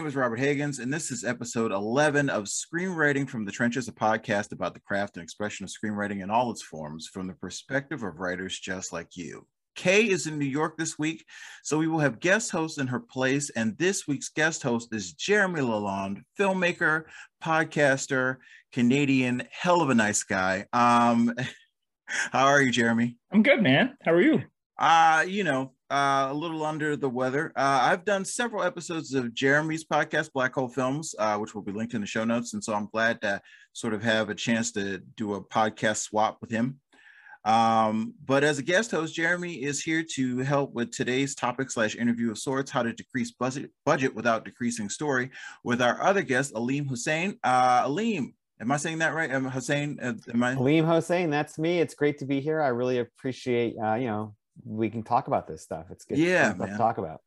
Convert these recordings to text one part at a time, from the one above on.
name is Robert Higgins, and this is episode 11 of Screenwriting from the Trenches, a podcast about the craft and expression of screenwriting in all its forms from the perspective of writers just like you. Kay is in New York this week, so we will have guest hosts in her place. And this week's guest host is Jeremy Lalonde, filmmaker, podcaster, Canadian, hell of a nice guy. Um, how are you, Jeremy? I'm good, man. How are you? Uh, you know, uh, a little under the weather. Uh, I've done several episodes of Jeremy's podcast, Black Hole Films, uh, which will be linked in the show notes. And so I'm glad to sort of have a chance to do a podcast swap with him. Um, but as a guest host, Jeremy is here to help with today's topic slash interview of sorts, how to decrease budget, budget without decreasing story with our other guest, Aleem Hussain. Uh, Aleem, am I saying that right? Am Hussain? Uh, am I? Aleem that's me. It's great to be here. I really appreciate, uh, you know, we can talk about this stuff. It's good yeah, to talk about.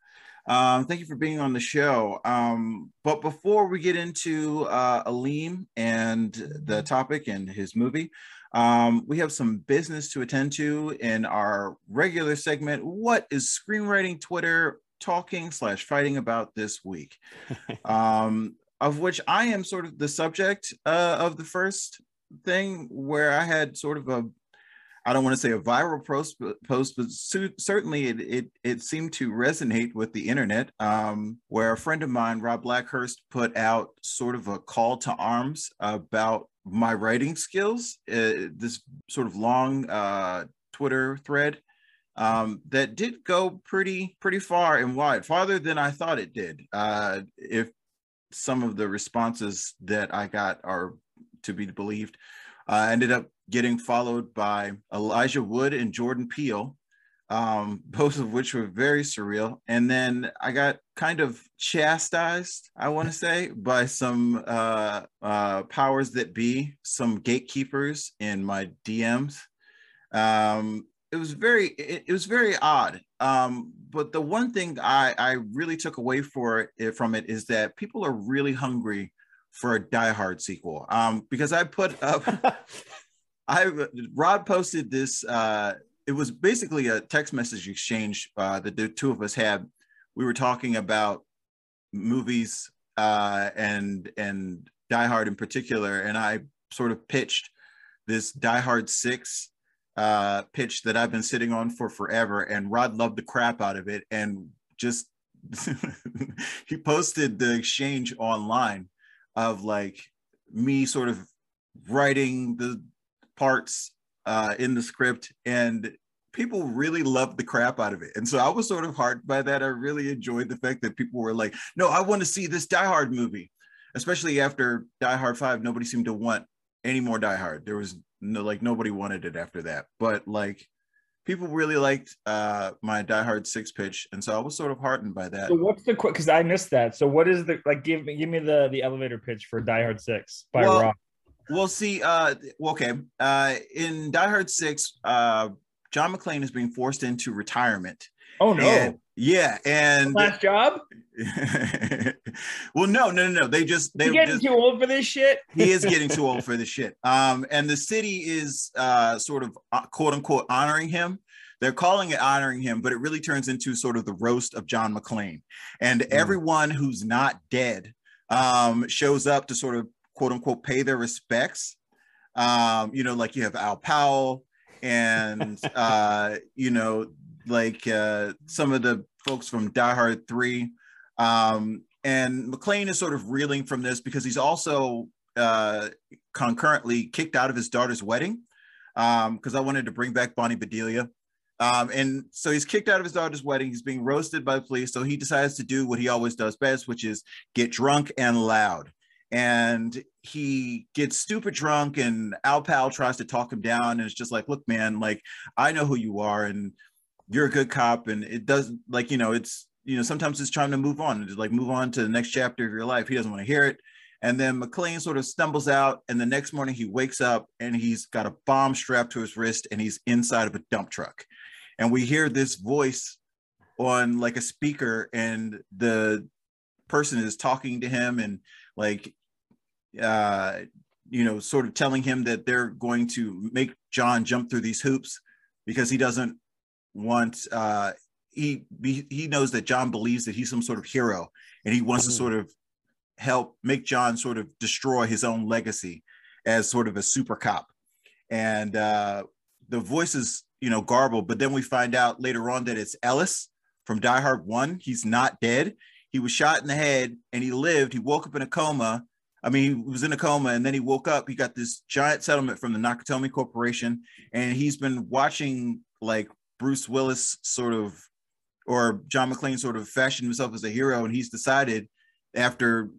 Um, thank you for being on the show. Um, but before we get into uh, Aleem and the topic and his movie, um, we have some business to attend to in our regular segment. What is screenwriting Twitter talking slash fighting about this week? um, of which I am sort of the subject uh, of the first thing, where I had sort of a I don't want to say a viral post, post but certainly it, it, it seemed to resonate with the internet, um, where a friend of mine, Rod Blackhurst, put out sort of a call to arms about my writing skills. Uh, this sort of long uh, Twitter thread um, that did go pretty pretty far and wide, farther than I thought it did. Uh, if some of the responses that I got are to be believed, uh, ended up getting followed by Elijah Wood and Jordan Peele, um, both of which were very surreal. And then I got kind of chastised, I want to say, by some uh, uh, powers that be, some gatekeepers in my DMs. Um, it was very, it, it was very odd. Um, but the one thing I, I really took away for it, from it is that people are really hungry for a Die Hard sequel. Um, because I put up, I Rod posted this. Uh, it was basically a text message exchange uh, that the two of us had. We were talking about movies uh, and and Die Hard in particular, and I sort of pitched this Die Hard Six uh, pitch that I've been sitting on for forever, and Rod loved the crap out of it, and just he posted the exchange online of like me sort of writing the parts uh, in the script and people really loved the crap out of it. And so I was sort of heartened by that. I really enjoyed the fact that people were like, no, I want to see this Die Hard movie, especially after Die Hard 5. Nobody seemed to want any more Die Hard. There was no, like, nobody wanted it after that. But like, people really liked uh, my Die Hard 6 pitch. And so I was sort of heartened by that. So what's the quick, because I missed that. So what is the, like, give me, give me the, the elevator pitch for Die Hard 6 by Rock? well, Rob. We'll see. Uh, okay. Uh, in Die Hard 6, uh, John McClane is being forced into retirement. Oh, no. And, yeah. And last job? well, no, no, no, no. They just, they're getting just, too old for this shit. he is getting too old for this shit. Um, and the city is uh, sort of uh, quote unquote honoring him they're calling it honoring him, but it really turns into sort of the roast of John McClane. And mm. everyone who's not dead um, shows up to sort of quote unquote pay their respects. Um, you know, like you have Al Powell and uh, you know, like uh, some of the folks from Die Hard 3. Um, and McClane is sort of reeling from this because he's also uh, concurrently kicked out of his daughter's wedding because um, I wanted to bring back Bonnie Bedelia. Um, and so he's kicked out of his daughter's wedding. He's being roasted by the police. So he decides to do what he always does best, which is get drunk and loud and he gets stupid drunk and Al Pal tries to talk him down and it's just like, look, man, like I know who you are and you're a good cop and it doesn't like, you know, it's, you know, sometimes it's trying to move on like move on to the next chapter of your life. He doesn't want to hear it. And then McClane sort of stumbles out and the next morning he wakes up and he's got a bomb strapped to his wrist and he's inside of a dump truck. And we hear this voice on like a speaker and the person is talking to him and like uh, you know, sort of telling him that they're going to make John jump through these hoops because he doesn't want. Uh, he he knows that John believes that he's some sort of hero, and he wants mm. to sort of help make John sort of destroy his own legacy as sort of a super cop. And uh, the voice is, you know, garbled, but then we find out later on that it's Ellis from Die Hard 1. He's not dead. He was shot in the head and he lived. He woke up in a coma. I mean, he was in a coma and then he woke up. He got this giant settlement from the Nakatomi Corporation and he's been watching like Bruce Willis sort of or John McClane sort of fashioned himself as a hero and he's decided after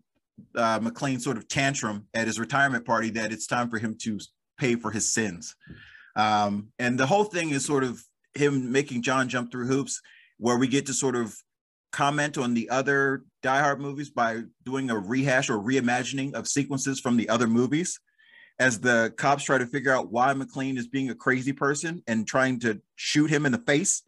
uh, McClane sort of tantrum at his retirement party that it's time for him to pay for his sins. Um, and the whole thing is sort of him making John jump through hoops, where we get to sort of comment on the other Die Hard movies by doing a rehash or reimagining of sequences from the other movies as the cops try to figure out why McClane is being a crazy person and trying to shoot him in the face.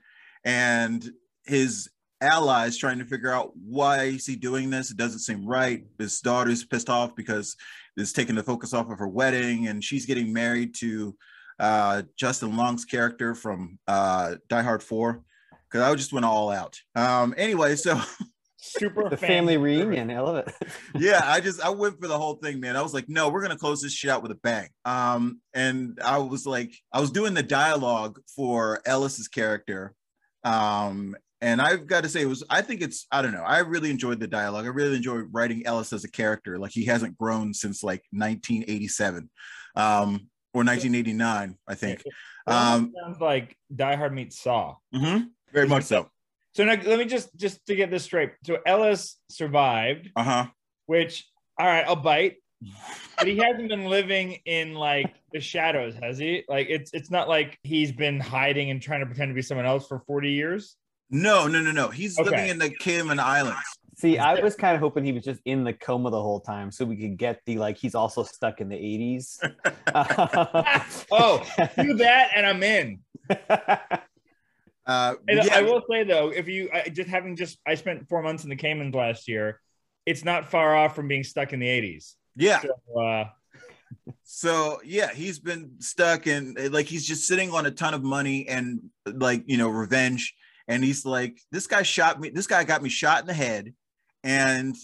And his allies trying to figure out why is he doing this. It doesn't seem right. His daughter's pissed off because it's taking the focus off of her wedding, and she's getting married to uh, Justin Long's character from uh, Die Hard Four. Because I just went all out. Um, anyway, so Super The fan family reunion. I love it. yeah, I just I went for the whole thing, man. I was like, no, we're gonna close this shit out with a bang. Um, and I was like, I was doing the dialogue for Ellis's character, um, and I've got to say, it was I think it's I don't know, I really enjoyed the dialogue. I really enjoyed writing Ellis as a character. Like he hasn't grown since like 1987, um, or 1989, I think. Um, sounds like Die Hard meets Saw. mhm, very much so. So now let me just just to get this straight. So Ellis survived, Uh huh. which all right, I'll bite. But he hasn't been living in like the shadows, has he? Like it's it's not like he's been hiding and trying to pretend to be someone else for 40 years. No, no, no, no. He's Okay. living in the Cayman Islands. See, I was kind of hoping he was just in the coma the whole time, so we could get the like he's also stuck in the eighties. Oh, do that and I'm in. Uh, And yeah, I will say though, if you I, just having just I spent four months in the Caymans last year, it's not far off from being stuck in the 80s. yeah. So, uh, So yeah, he's been stuck and like he's just sitting on a ton of money and like you know revenge. And he's like, this guy shot me. This guy got me shot in the head, and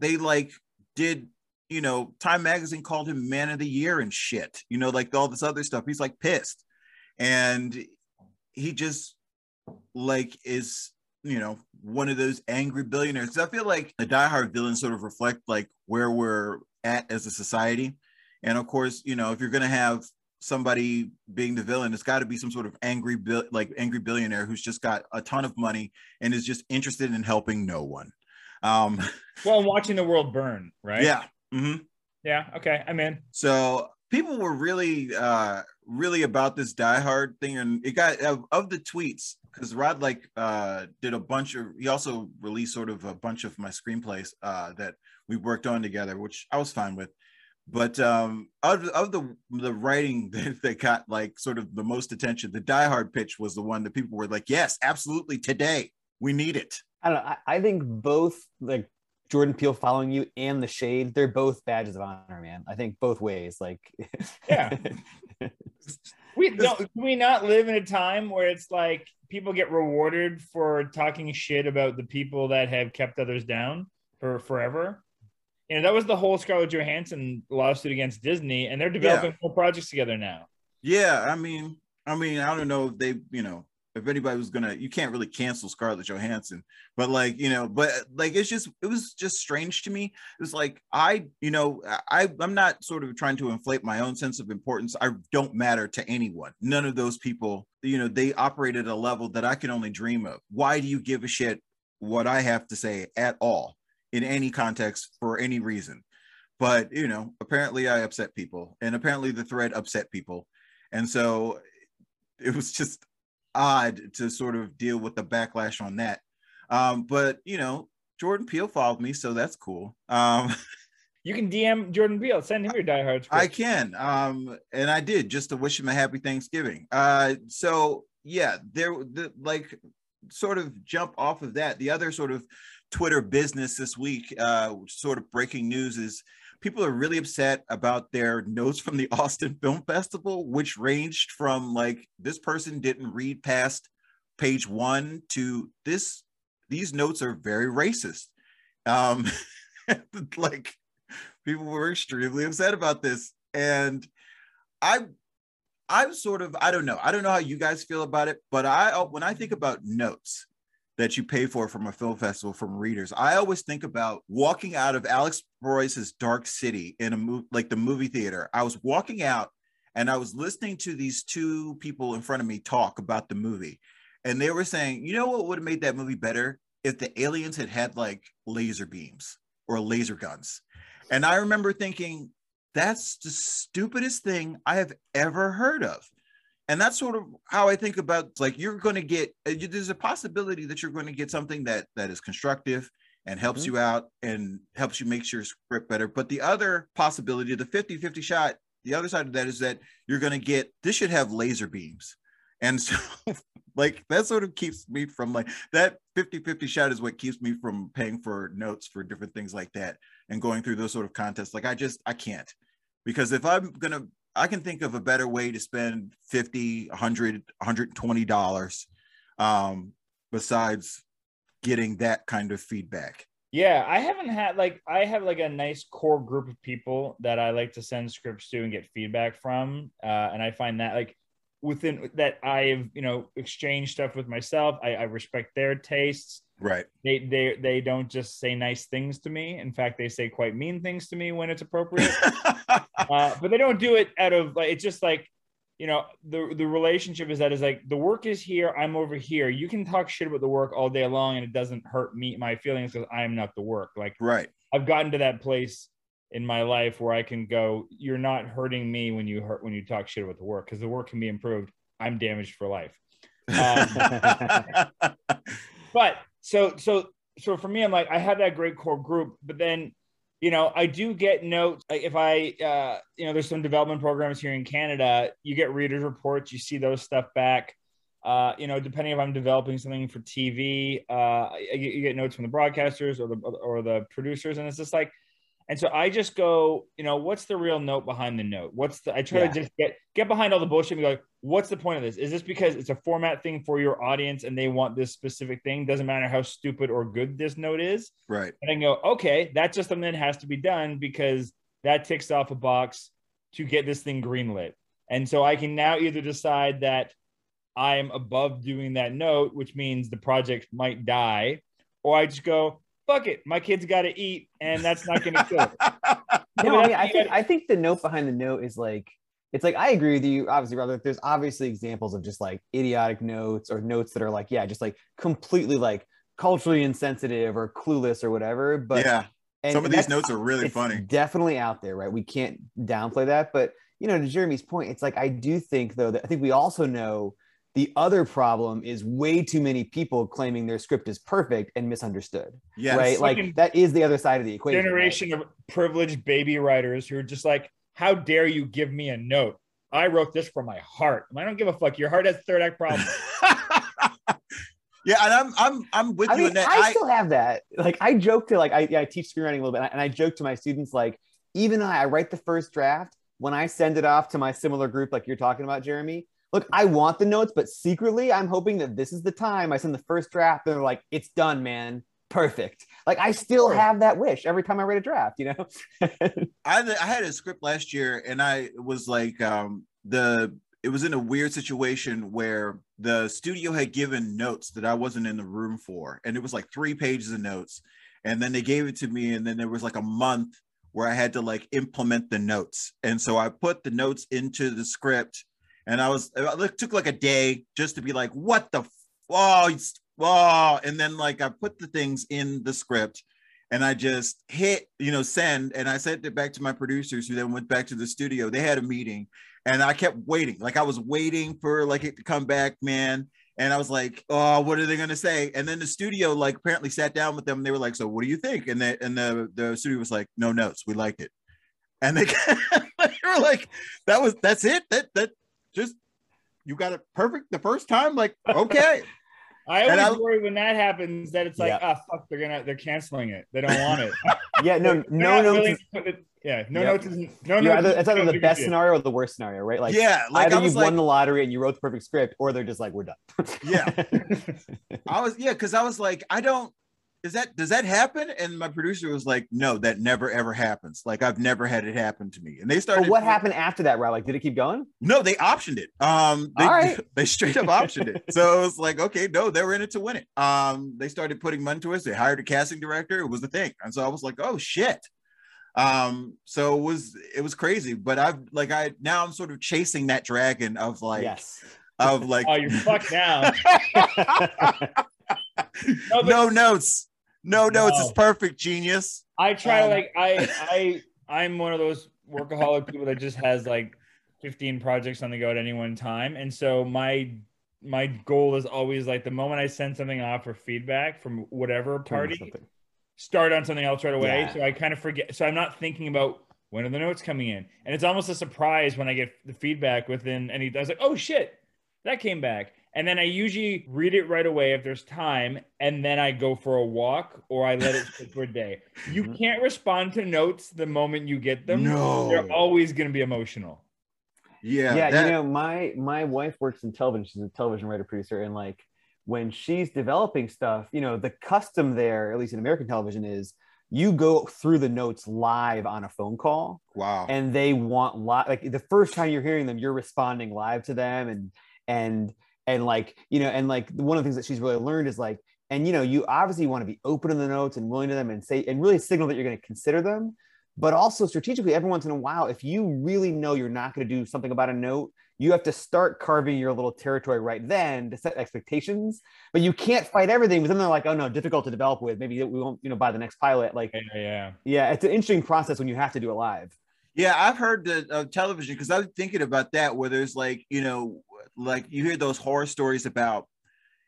they like did you know Time Magazine called him Man of the Year and shit. You know, like all this other stuff. He's like pissed, and he just like is you know one of those angry billionaires. I feel like the Die Hard villains sort of reflect like where we're at as a society. And of course, you know, if you're going to have somebody being the villain, it's got to be some sort of angry, like angry billionaire who's just got a ton of money and is just interested in helping no one. Um, well, I'm watching the world burn, right? Yeah. hmm Yeah. Okay. I'm in. So people were really, uh, really about this Die Hard thing, and it got of, of the tweets because Rod like uh, did a bunch of. He also released sort of a bunch of my screenplays uh, that we worked on together, which I was fine with. But um, of, of the the writing that, that got like sort of the most attention, the Die Hard pitch was the one that people were like, "Yes, absolutely, today we need it." I don't know. I, I think both like Jordan Peele following you and the shade, they're both badges of honor, man. I think both ways. Like, Yeah. We don't. Do we not live in a time where it's like people get rewarded for talking shit about the people that have kept others down for forever? You know, that was the whole Scarlett Johansson lawsuit against Disney, and they're developing more projects together now. Yeah, I mean, I mean, I don't know if they, you know, if anybody was gonna, you can't really cancel Scarlett Johansson, but like, you know, but like, it's just, it was just strange to me. It was like, I, you know, I, I'm not sort of trying to inflate my own sense of importance. I don't matter to anyone. None of those people, you know, they operate at a level that I can only dream of. Why do you give a shit what I have to say at all in any context for any reason? But you know, apparently I upset people, and apparently the thread upset people, and so it was just odd to sort of deal with the backlash on that. Um, but you know, Jordan Peele followed me, so that's cool. Um, You can DM Jordan Peele, send him your Die Hard. I can, um, and I did just to wish him a happy Thanksgiving. Uh, so yeah, there, the, like, sort of jump off of that. The other sort of Twitter business this week, uh, sort of breaking news is people are really upset about their notes from the Austin Film Festival, which ranged from like this person didn't read past page one to this. These notes are very racist. Um, like people were extremely upset about this. And I I'm sort of I don't know. I don't know how you guys feel about it, but I when I think about notes that you pay for from a film festival from readers, I always think about walking out of Alex Proyas's Dark City in a movie like the movie theater. I was walking out and I was listening to these two people in front of me talk about the movie. And they were saying, you know what would have made that movie better if the aliens had had like laser beams or laser guns. And I remember thinking, that's the stupidest thing I have ever heard of. And that's sort of how I think about like you're going to get uh, there's a possibility that you're going to get something that that is constructive and helps mm-hmm. you out and helps you make your script better. But the other possibility, the 50-50 shot, the other side of that is that you're going to get this should have laser beams. And so like that sort of keeps me from like that 50-50 shot is what keeps me from paying for notes for different things like that and going through those sort of contests. Like I just I can't because if i'm gonna i can think of a better way to spend 50 100 120 dollars um besides getting that kind of feedback. Yeah i haven't had like i have like a nice core group of people that i like to send scripts to and get feedback from uh, and i find that like within that i've you know exchanged stuff with myself. I, I respect their tastes. Right. They they they don't just say nice things to me. In fact they say quite mean things to me when it's appropriate. Uh, but they don't do it out of like it's just like you know the the relationship is that is like the work is here i'm over here. You can talk shit about the work all day long and it doesn't hurt me my feelings because i'm not the work. Like right. I've gotten to that place in my life where i can go you're not hurting me when you hurt when you talk shit about the work because the work can be improved i'm damaged for life um, but so so so for me, I'm like I have that great core group, but then you know I do get notes. Like if I uh, you know there's some development programs here in Canada, you get readers reports, you see those stuff back. Uh, you know, depending if I'm developing something for TV, uh, you, you get notes from the broadcasters or the or the producers, and it's just like and so I just go, you know, what's the real note behind the note? What's the I try yeah. to just get get behind all the bullshit and be like, what's the point of this? Is this because it's a format thing for your audience and they want this specific thing? Doesn't matter how stupid or good this note is. Right. And I go, okay, that's just something that has to be done because that ticks off a box to get this thing greenlit. And so I can now either decide that I'm above doing that note, which means the project might die, or I just go, fuck it, my kids got to eat, and that's not going to kill it. no, I, mean, I think I think the note behind the note is like it's like I agree with you. Obviously, rather there's obviously examples of just like idiotic notes or notes that are like yeah, just like completely like culturally insensitive or clueless or whatever. But yeah, and, some of these notes are really funny. Definitely out there, right? We can't downplay that, but you know, to Jeremy's point, it's like I do think though that I think we also know the other problem is way too many people claiming their script is perfect and misunderstood. Yes. Right. Like that is the other side of the equation. Generation right? of privileged baby writers who are just like, how dare you give me a note? I wrote this from my heart. I don't give a fuck. Your heart has third act problems. yeah, and I'm I'm I'm with I you mean, in that. I, I, still have that. Like I joke to like I, yeah, I teach screenwriting a little bit, and I joke to my students like even I, I write the first draft when I send it off to my similar group, like you're talking about, Jeremy look, I want the notes, but secretly I'm hoping that this is the time I send the first draft and they're like, it's done, man. Perfect. Like I still have that wish every time I write a draft, you know? I, I had a script last year and I was like, um, the, it was in a weird situation where the studio had given notes that I wasn't in the room for. And it was like three pages of notes. And then they gave it to me. And then there was like a month where I had to like implement the notes. And so I put the notes into the script and I was it took like a day just to be like, what the oh, oh, and then like I put the things in the script and I just hit, you know, send, and I sent it back to my producers who then went back to the studio. They had a meeting and I kept waiting. Like I was waiting for like it to come back, man. And I was like, oh, what are they gonna say? And then the studio like apparently sat down with them and they were like, so what do you think? And they and the the studio was like, no notes, we liked it. And they, they were like, that was that's it. That that just you got it perfect the first time. Like, okay. I always I, worry when that happens that it's like, yeah. oh fuck, they're gonna they're canceling it. They don't want it. yeah, no, no notes. It, yeah, no yep. notes. Isn't, no notes. Either, it's either the best scenario or the worst scenario, right? Like, yeah, like either you've like, won the lottery and you wrote the perfect script, or they're just like, we're done. yeah, I was yeah, because I was like, I don't. Is that does that happen? And my producer was like, no, that never ever happens. Like I've never had it happen to me. And they started. But what happened after that, Rob? Like, did it keep going? No, they optioned it. Um, they, All right. they straight up optioned it. So it was like, okay, no, they were in it to win it. Um, they started putting money to us. They hired a casting director. It was the thing, and so I was like, oh shit. Um, so it was it was crazy. But I've like I now I'm sort of chasing that dragon of like yes. of like Oh, you're fucked now. No, but- no notes, no notes. No. It's perfect, genius. I try Um, like I I I'm one of those workaholic people that just has like 15 projects on the go at any one time, and so my my goal is always like the moment I send something off for feedback from whatever party, start on something else right away. Yeah. So I kind of forget. So I'm not thinking about when are the notes coming in, and it's almost a surprise when I get the feedback within any. I was like, oh shit, that came back. And then I usually read it right away if there's time, and then I go for a walk or I let it sit for a day. You Mhm. can't respond to notes the moment you get them. No. They're always going to be emotional. Yeah, yeah, that- you know, my my wife works in television. She's a television writer producer, and like when she's developing stuff, you know, the custom there, at least in American television, is you go through the notes live on a phone call, wow. and they want live. Like the first time you're hearing them, you're responding live to them, and and and like you know, and like one of the things that she's really learned is like, and you know, you obviously want to be open to the notes and willing to them, and say and really signal that you're going to consider them. But also strategically every once in a while if you really know you're not going to do something about a note you have to start carving your little territory right then to set expectations. But you can't fight everything because then they're like oh no difficult to develop with. Maybe we won't you know buy the next pilot. Like Yeah, yeah. yeah. it's an interesting process when you have to do it live. Yeah, I've heard the uh, television because I was thinking about that where there's like, you know, like you hear those horror stories about,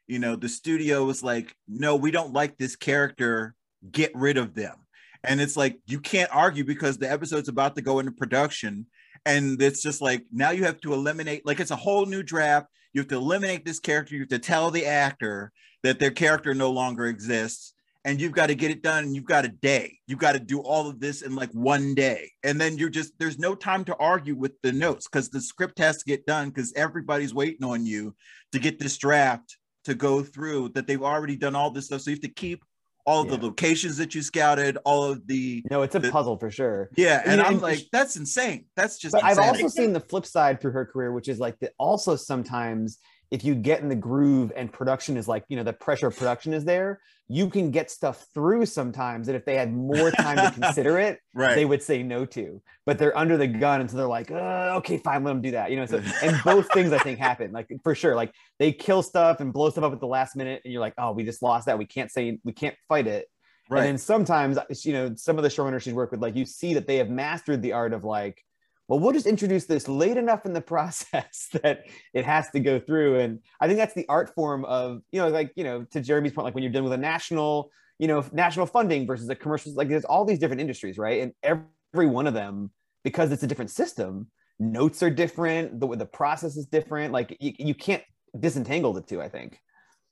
you know, the studio is like, no, we don't like this character, get rid of them. And it's like, you can't argue because the episode's about to go into production. And it's just like, now you have to eliminate, like, it's a whole new draft. You have to eliminate this character. You have to tell the actor that their character no longer exists and you've got to get it done and you've got a day you've got to do all of this in like one day. And then you're just there's no time to argue with the notes because the script has to get done because everybody's waiting on you to get this draft to go through that they've already done all this stuff. So you have to keep all of Yeah. the locations that you scouted all of the no it's a The- puzzle for sure. Yeah and Yeah, i'm and- like that's insane. That's just I've also seen the flip side through her career, which is like that also sometimes if you get in the groove and production is like, you know, the pressure of production is there, you can get stuff through sometimes that if they had more time to consider it, right they would say no to. But they're under the gun, and so they're like, uh, okay, fine, let them do that. You know, so and both things I think happen, like for sure. Like they kill stuff and blow stuff up at the last minute, and you're like, oh, we just lost that. We can't say we can't fight it. right And then sometimes, you know, some of the showrunners she's worked with, like you see that they have mastered the art of like, well, we'll just introduce this late enough in the process that it has to go through. And I think that's the art form of, you know, like, you know, to Jeremy's point, like when you're dealing with a national, you know, national funding versus a commercial, like there's all these different industries, right? And every, every one of them, because it's a different system, notes are different, the, the process is different. Like you, you can't disentangle the two, I think.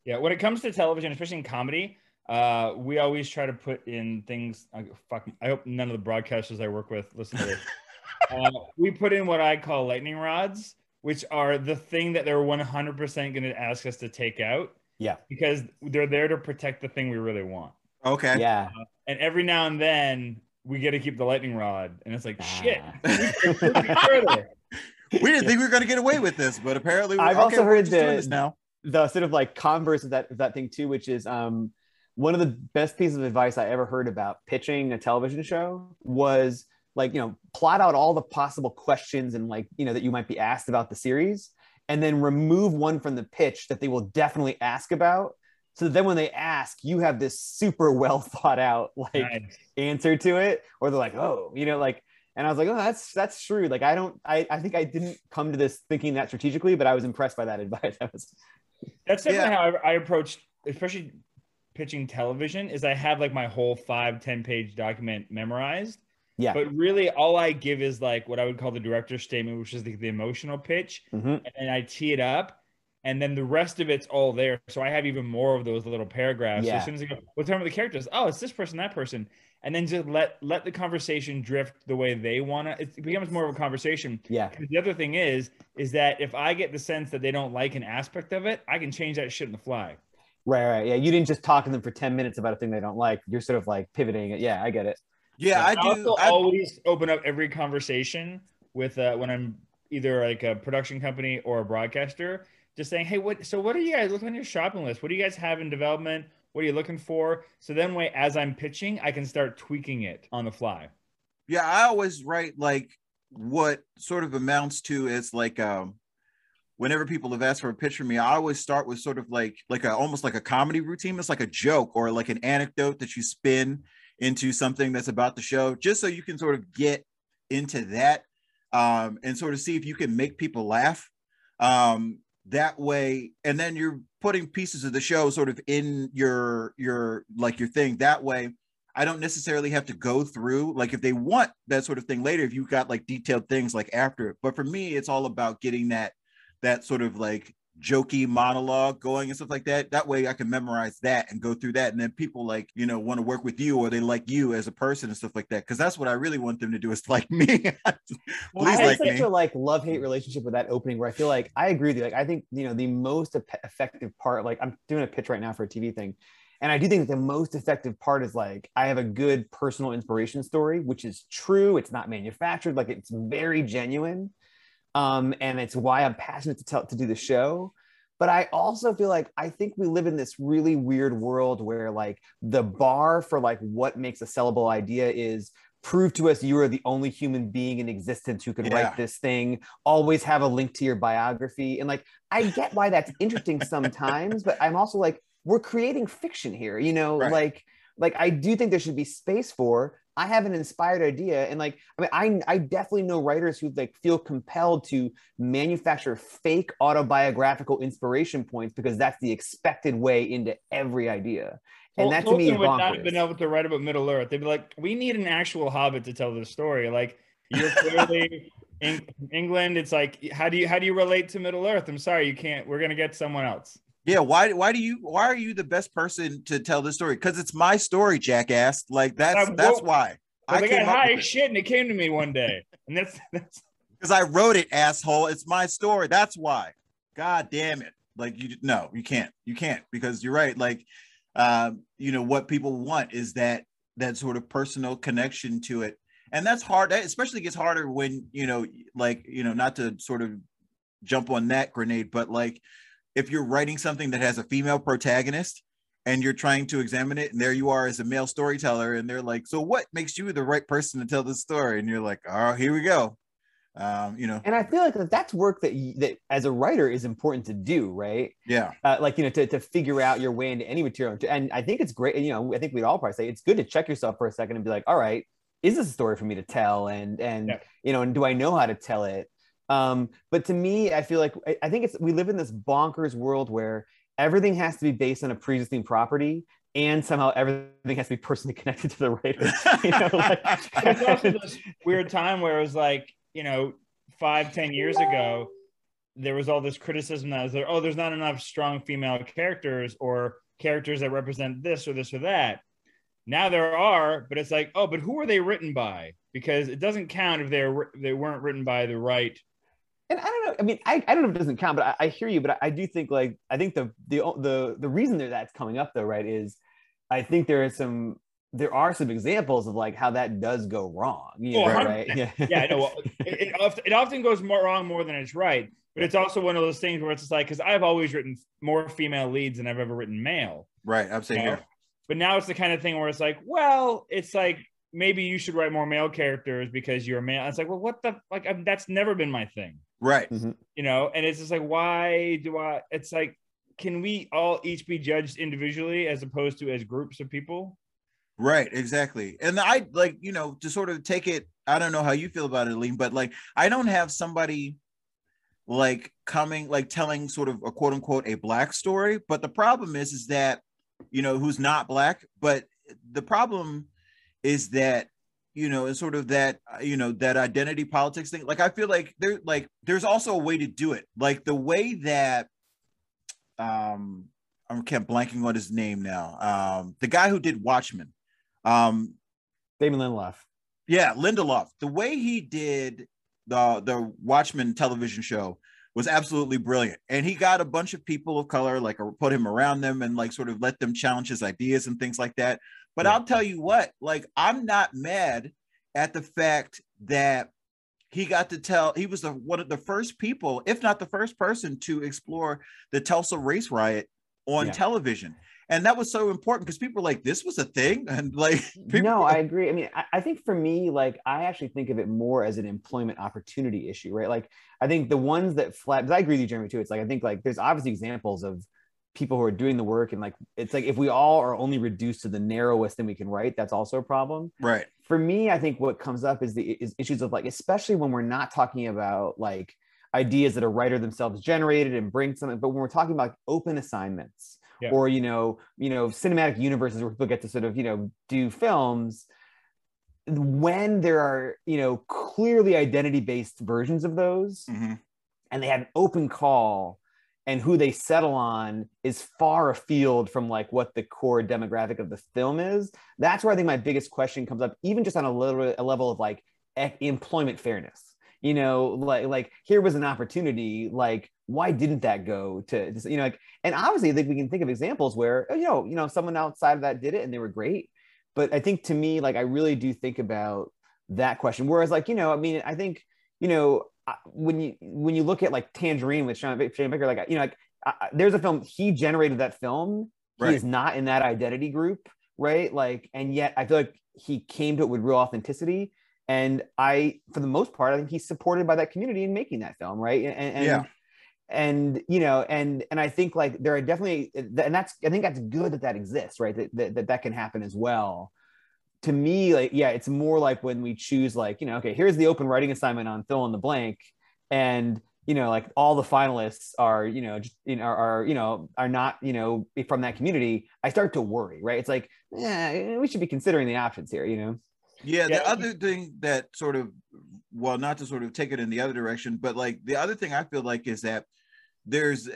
Yeah, when it comes to television, especially in comedy, uh, we always try to put in things. I, fuck, I hope none of the broadcasters I work with listen to this. uh, we put in what I call lightning rods, which are the thing that they're 100% going to ask us to take out Yeah. because they're there to protect the thing we really want. okay Yeah. And every now and then we get to keep the lightning rod, and it's like shit. Ah. we could be further. we didn't think we were going to get away with this but apparently we- I've okay, also we're heard just doing the- this now the sort of like converse of that of that thing too, which is um one of the best pieces of advice I ever heard about pitching a television show was like you know plot out all the possible questions and like you know that you might be asked about the series and then remove one from the pitch that they will definitely ask about so then when they ask you have this super well thought out like Nice. answer to it or they're like oh you know like and i was like oh that's that's true like i don't i, I think i didn't come to this thinking that strategically but i was impressed by that advice that was That's definitely Yeah. how I, I approach, especially pitching television. Is I have like my whole five ten page document memorized, yeah but really all I give is like what I would call the director's statement, which is the, the emotional pitch, Mhm. and then I tee it up, and then the rest of it's all there. So I have even more of those little paragraphs. So Yeah. as soon as I go, what's wrong with the characters? Oh, it's this person, that person, and then just let let the conversation drift the way they want to. It becomes more of a conversation. Yeah. The other thing is, is that if I get the sense that they don't like an aspect of it, I can change that shit in the fly. Right, right. Yeah, you didn't just talk to them for 10 minutes about a thing they don't like. You're sort of like pivoting it. Yeah, I get it. Yeah, I do. also I- always open up every conversation with uh, when I'm either like a production company or a broadcaster, just saying, "Hey, what? So what are you guys looking on your shopping list? What do you guys have in development? What are you looking for?" So then, way as I'm pitching, I can start tweaking it on the fly. yeah, I always write like what sort of amounts to is like um whenever people have asked for a pitch from me, I always start with sort of like like a almost like a comedy routine. It's like a joke or like an anecdote that you spin into something that's about the show, just so you can sort of get into that um, and sort of see if you can make people laugh. Um, that way, and then you're putting pieces of the show sort of in your your like your thing. That way, I don't necessarily have to go through like if they want that sort of thing later, if you've got like detailed things like after. But for me, it's all about getting that that sort of like jokey monologue going and stuff like that. That way I can memorize that and go through that. And then people like, you know, want to work with you or they like you as a person and stuff like that. Cause that's what I really want them to do is like me. Please I have like such me. a like love hate relationship with that opening where I feel like I agree with you. Like I think you know the most effective part. Like I'm doing a pitch right now for a TV thing, and I do think the most effective part is like I have a good personal inspiration story, which is true. It's not manufactured. Like it's very genuine, um, and it's why I'm passionate to tell to do the show. But I also feel like I think we live in this really weird world where like the bar for like what makes a sellable idea is prove to us you are the only human being in existence who can Yeah. write this thing always have a link to your biography and like i get why that's interesting sometimes but i'm also like we're creating fiction here you know Right. like like i do think there should be space for i have an inspired idea and like i mean i i definitely know writers who like feel compelled to manufacture fake autobiographical inspiration points because that's the expected way into every idea and that to me would not have been able to write about Middle Earth. They'd be like, "We need an actual Hobbit to tell this story." Like you're clearly in England. It's like, how do you how do you relate to Middle Earth? I'm sorry, you can't. We're gonna get someone else. Yeah, why why do you why are you the best person to tell this story? Because it's my story, jackass. Like that's Uh, that's well- why. Well, they got high as shit, and it came to me one day, and that's that's because I wrote it, asshole. It's my story. That's why. God damn it. Like you no, you can't. You can't because you're right. Like um, you know, what people want is that that sort of personal connection to it. And that's hard. That especially gets harder when, you know, like, you know, not to sort of jump on that grenade, but like if you're writing something that has a female protagonist and you're trying to examine it, and there you are as a male storyteller, and they're like, So what makes you the right person to tell this story? And you're like, Oh, here we go. Um, you know, and i feel like that's work that you, that as a writer is important to do right yeah, uh, like you know to, to figure out your way into any material and i think it's great you know i think we'd all probably say it's good to check yourself for a second and be like all right is this a story for me to tell and and Yeah. you know and do i know how to tell it um but to me i feel like I, I think it's we live in this bonkers world where everything has to be based on a pre-existing property and somehow everything has to be personally connected to the writer you know like it's also this weird time where it was like, you know, five, ten years ago, there was all this criticism that was there, oh, there's not enough strong female characters or characters that represent this or this or that. Now there are, but it's like, oh, but who are they written by? Because it doesn't count if they're they weren't written by the right. And I don't know. I mean, I, I don't know if it doesn't count, but I, I hear you. But I, I do think like I think the the the the reason that that's coming up though, right, is I think there is some there are some examples of like how that does go wrong. You Oh, know, 100%. right? Yeah. Yeah, I know. Well, it, it, often, it often goes more wrong more than it's right. But it's also one of those things where it's just like, because I've always written more female leads than I've ever written male. right. I'm saying you know? But now it's the kind of thing where it's like, well, it's like maybe you should write more male characters because you're a male. It's like, well, what the like? I that's never been my thing, Right. Mm-hmm. you know. And it's just like, why do I? It's like, can we all each be judged individually as opposed to as groups of people? Right, exactly. And I like, you know, to sort of take it, I don't know how you feel about it, Aleem, but like I don't have somebody like coming like telling sort of a quote unquote a black story. But the problem is is that, you know, who's not black, but the problem is that you know and sort of that uh, you know that identity politics thing like i feel like there like there's also a way to do it like the way that um i'm kept blanking on his name now um the guy who did watchmen um Damon Lindelof. yeah lindelof the way he did the the watchmen television show was absolutely brilliant. And he got a bunch of people of color, like put him around them and like sort of let them challenge his ideas and things like that. But yeah. I'll tell you what, like I'm not mad at the fact that he got to tell he was the one of the first people, if not the first person, to explore the Tulsa race riot on yeah. television. And that was so important because people were like, this was a thing. And like, people- no, I agree. I mean, I, I, think for me, like, I actually think of it more as an employment opportunity issue, right? Like, I think the ones that flat, because I agree with you, Jeremy, too. It's like, I think like there's obviously examples of people who are doing the work and like it's like if we all are only reduced to the narrowest thing we can write that's also a problem right for me i think what comes up is the is issues of like especially when we're not talking about like ideas that a writer themselves generated and bring something but when we're talking about like, open assignments yeah. or you know you know cinematic universes where people get to sort of you know do films when there are you know clearly identity based versions of those mm-hmm. and they have an open call and who they settle on is far afield from like what the core demographic of the film is that's where i think my biggest question comes up even just on a little a level of like employment fairness. You know like like here was an opportunity like why didn't that go to you know like and obviously i think we can think of examples where oh, you know you know someone outside of that did it and they were great. But i think to me like i really do think about that question. Whereas like you know i mean i think you know when you when you look at like Tangerine with Sean, Shane Baker, like you know, like there's a film he generated that film. He right. is not in that identity group, right? Like, and yet I feel like he came to it with real authenticity. And I, for the most part, I think he's supported by that community in making that film, right? And, and yeah. And you know, and and I think like there are definitely, and that's I think that's good that that exists, right? That that that, that can happen as well to me, like, yeah, it's more like when we choose, like, you know, okay, here's the open writing assignment on fill in the blank. And, you know, like all the finalists are, you know, just, you know, are, are, you know, are not, you know, from that community. I start to worry, right? It's like, yeah, we should be considering the options here, you know? Yeah, yeah. The other thing that sort of, well, not to sort of take it in the other direction, but like the other thing I feel like is that there's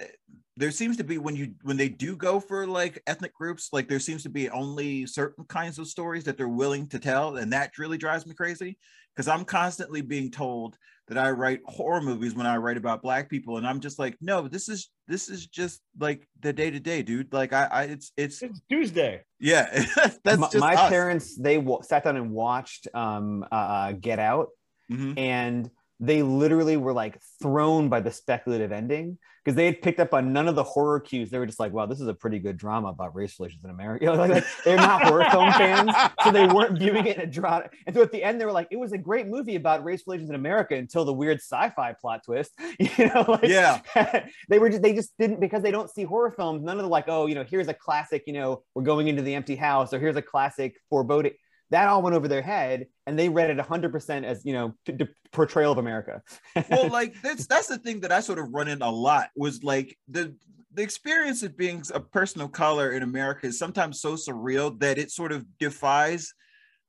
there seems to be when you when they do go for like ethnic groups like there seems to be only certain kinds of stories that they're willing to tell and that really drives me crazy because i'm constantly being told that i write horror movies when i write about black people and i'm just like no this is this is just like the day to day dude like i i it's it's, it's tuesday yeah that's my, my parents they w- sat down and watched um uh, uh get out mm-hmm. and they literally were like thrown by the speculative ending because they had picked up on none of the horror cues. They were just like, wow, this is a pretty good drama about race relations in America. You know, like, like, they're not horror film fans, so they weren't viewing it in a drama. And so at the end, they were like, it was a great movie about race relations in America until the weird sci-fi plot twist. You know, like yeah, they were just they just didn't because they don't see horror films. None of the like, oh, you know, here's a classic, you know, we're going into the empty house, or here's a classic foreboding that all went over their head and they read it 100% as you know t- portrayal of america. Well like that's that's the thing that i sort of run in a lot was like the the experience of being a person of color in america is sometimes so surreal that it sort of defies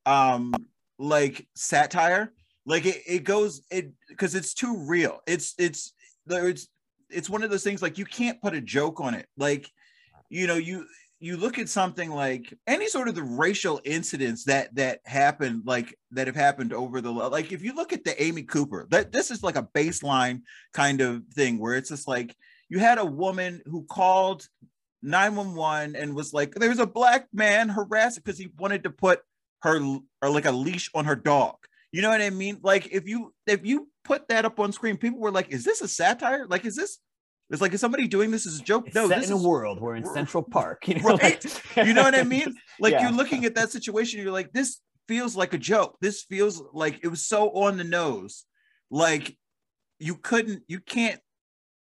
um like satire. Like it, it goes it because it's too real. It's it's it's it's one of those things like you can't put a joke on it. Like you know you you look at something like any sort of the racial incidents that that happened like that have happened over the like if you look at the amy cooper that this is like a baseline kind of thing where it's just like you had a woman who called 911 and was like there's a black man harassing because he wanted to put her or like a leash on her dog. You know what i mean? Like if you if you put that up on screen people were like is this a satire? Like is this it's like, is somebody doing this as a joke? It's no, set this in is, a world. We're in Central Park. You know, right? you know what I mean? Like yeah. you're looking at that situation, you're like, this feels like a joke. This feels like it was so on the nose. Like you couldn't, you can't,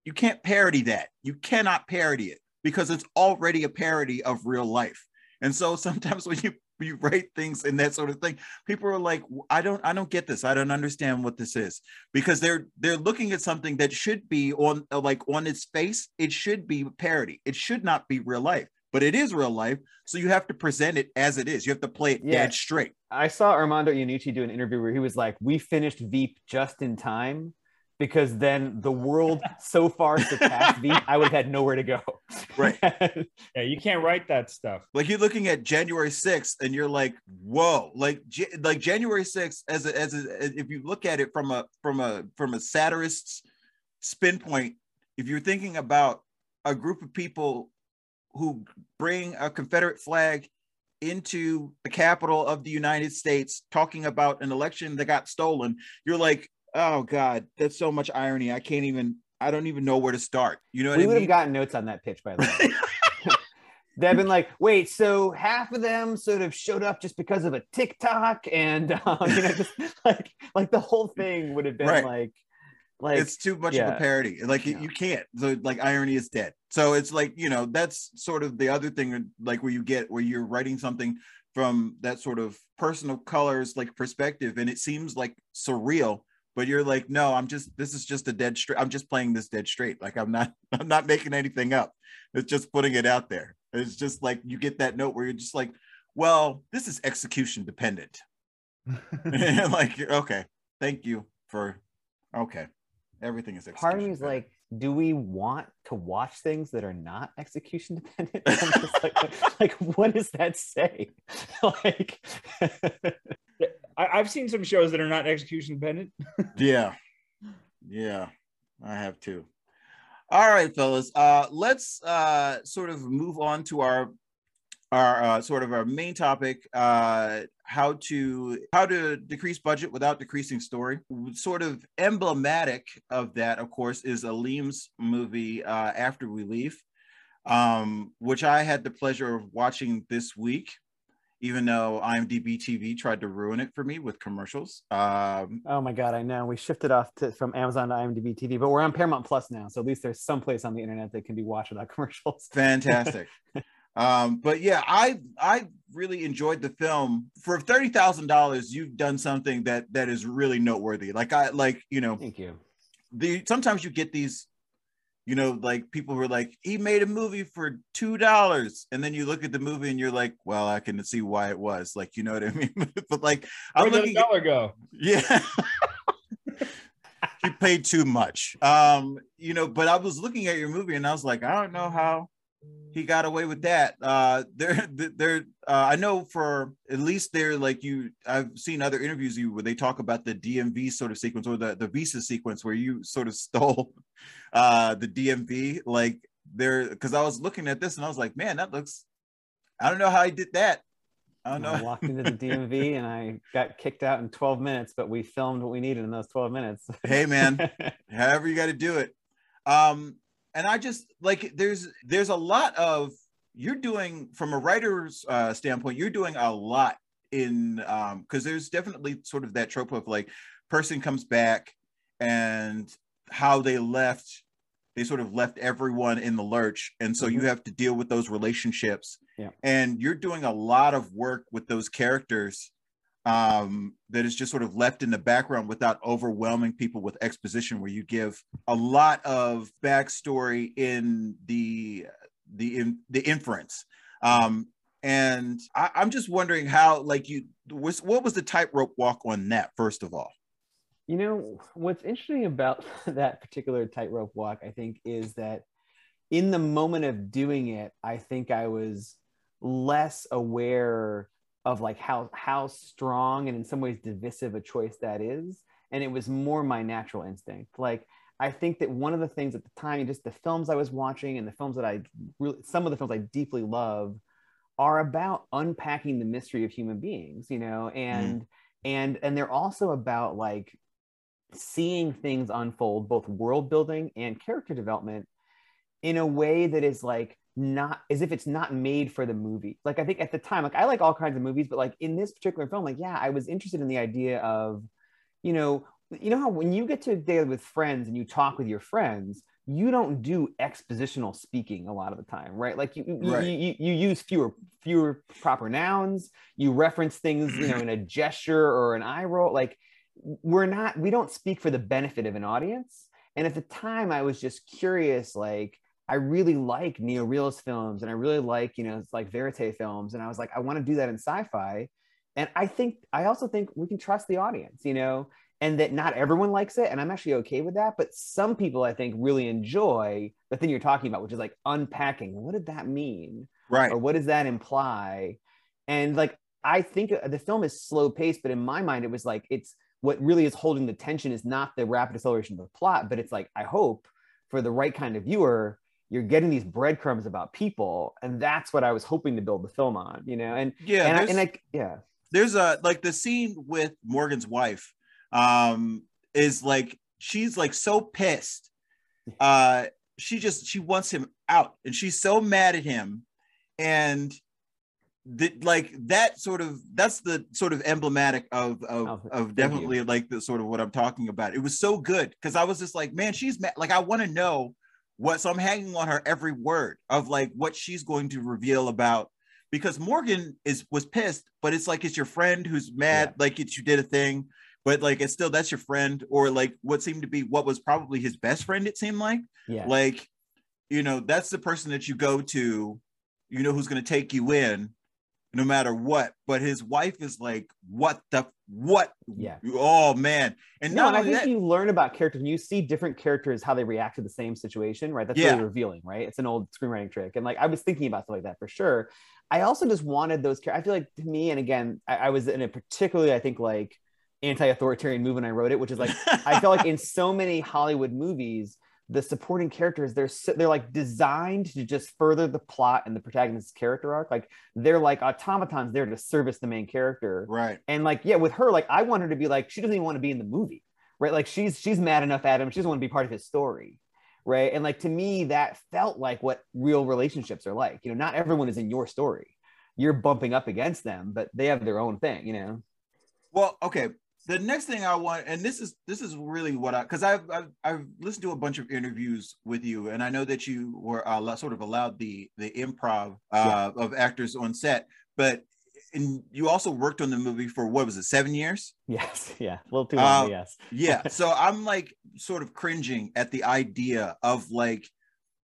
you can't parody that. You cannot parody it because it's already a parody of real life. And so sometimes when you you write things and that sort of thing. People are like i don't i don't get this. I don't understand what this is. Because they're they're looking at something that should be on uh, like on its face. It should be parody. It should not be real life but it is real life. So you have to present it as it is. You have to play it yeah. dead straight. I saw armando iannucci do an interview where he was like we finished veep just in time because then the world so far surpassed me, I would have had nowhere to go. Right. yeah, you can't write that stuff. Like you're looking at January 6th and you're like, whoa, like like January 6th as a, as a, if you look at it from a from a from a satirist's spin point if you're thinking about a group of people who bring a Confederate flag into the Capitol of the United States talking about an election that got stolen, you're like, oh God, that's so much irony. I can't even, I don't even know where to start. You know what we I would mean? have gotten notes on that pitch by the way. They've been like, wait, so half of them sort of showed up just because of a TikTok, and um, you know, just like like the whole thing would have been Right. like, like it's too much of a parody. Like you- Yeah. you can't. So like irony is dead. So it's like you know that's sort of the other thing, like where you get where you're writing something from that sort of personal colors like perspective, and it seems like surreal. But you're like, no, I'm just. This is just a dead straight. I'm just playing this dead straight. Like I'm not. I'm not making anything up. It's just putting it out there. It's just like you get that note where you're just like, well, this is execution dependent. and like, okay, thank you for. Okay, everything is. part of me is like, do we want to watch things that are not execution dependent? Like, like, what does that say? like, I, I've seen some shows that are not execution dependent. Yeah. Yeah. I have too. All right, fellas. Uh let's uh sort of move on to our our uh, sort of our main topic uh how to how to decrease budget without decreasing story sort of emblematic of that of course is Aleem's movie uh after we leave um which i had the pleasure of watching this week even though imdb tv tried to ruin it for me with commercials um oh my god, I know we shifted off to, from Amazon to IMDb TV, but we're on Paramount Plus now, so at least there's some place on the internet that can be watched without commercials. fantastic um but yeah i i really enjoyed the film for $30000 you've done something that that is really noteworthy like i like you know Thank you. the sometimes you get these you know like people who are like he made a movie for two dollars. And then you look at the movie and you're like well i can see why it was like you know what i mean? But like i'm Where did looking dollar go? yeah. You paid too much. Um you know but i was looking at your movie and i was like i don't know how he got away with that. Uh there there uh, i know for at least they're like you i've seen other interviews you where they talk about the dmv sort of sequence or the the visa sequence where you sort of stole uh the dmv like there because i was looking at this and i was like man that looks i don't know how he did that. I don't I know. walked into the DMV and I got kicked out in 12 minutes, but we filmed what we needed in those 12 minutes. hey man. However you got to do it. Um and i just like there's there's a lot of you're doing from a writer's uh standpoint you're doing a lot in um because there's definitely sort of that trope of like person comes back and how they left they sort of left everyone in the lurch and so you Mhm. have to deal with those relationships Yeah. and you're doing a lot of work with those characters um, that is just sort of left in the background without overwhelming people with exposition, where you give a lot of backstory in the the in, the inference. Um, and I, I'm just wondering how, like, you was what was the tightrope walk on that first of all? You know, what's interesting about that particular tightrope walk, I think, is that in the moment of doing it, I think I was less aware of like how how strong and in some ways divisive a choice that is. And it was more my natural instinct. Like I think that one of the things at the time, just the films I was watching and the films that I really some of the films I deeply love are about unpacking the mystery of human beings, you know, mm-hmm. and and and they're also about like seeing things unfold both world building and character development in a way that is like not as if it's not made for the movie. Like i think at the time like i like all kinds of movies but like in this particular film like yeah i was interested in the idea of you know you know how when you get together with friends and you talk with your friends you don't do expositional speaking a lot of the time right? Like you you, Right. you, you use fewer fewer proper nouns you reference things you know in a gesture or an eye roll. Like we're not we don't speak for the benefit of an audience. And at the time i was just curious like i really like neo-realist films and i really like you know it's like verite films and i was like i want to do that in sci-fi. And i think i also think we can trust the audience you know and that not everyone likes it and i'm actually okay with that but some people i think really enjoy the thing you're talking about which is like unpacking what did that mean? Right. or what does that imply? And like i think uh, the film is slow paced but in my mind it was like it's what really is holding the tension is not the rapid acceleration of the plot, but it's like I hope for the right kind of viewer, you're getting these breadcrumbs about people, and that's what I was hoping to build the film on, you know. And yeah, and I, and I yeah, there's a like the scene with Morgan's wife um is like she's like so pissed. Uh she just she wants him out and she's so mad at him and that like that sort of that's the sort of emblematic of of, Oh, of definitely like the sort of what I'm talking about. It was so good because I was just like, man, she's mad. Like I want to know what so I'm hanging on her every word of like what she's going to reveal about because Morgan is was pissed, but it's like it's your friend who's mad, like it's you did a thing, but like it's still that's your friend, or like what seemed to be what was probably his best friend, it seemed like. yeah, Like, you know, that's the person that you go to, you know, who's gonna take you in no matter what. But his wife is like, what the what? Yeah. Oh man. And no, and I think that, you learn about characters and you see different characters how they react to the same situation, right? That's Yeah. really revealing, right? It's an old screenwriting trick, and like I was thinking about stuff like that for sure. I also just wanted those. char- I feel like to me, and again, I, I was in a particularly, I think, like anti-authoritarian when I wrote it, which is like I felt like in so many Hollywood movies, the supporting characters they're they're like designed to just further the plot and the protagonist's character arc. Like they're like automatons there to service the main character. right. And like, yeah, with her, like I want her to be like, she doesn't even want to be in the movie, right? Like she's she's mad enough at him, she doesn't want to be part of his story, right? And like to me, that felt like what real relationships are like. You know, not everyone is in your story. You're bumping up against them, but they have their own thing, you know. Well, okay. The next thing I want, and this is this is really what I, because I've, I've I've listened to a bunch of interviews with you, and I know that you were uh, sort of allowed the the improv uh, of actors on set, but and you also worked on the movie for what was it, seven years? Yes, yeah, a little too long, Uh, yes. Yeah. so I'm like sort of cringing at the idea of like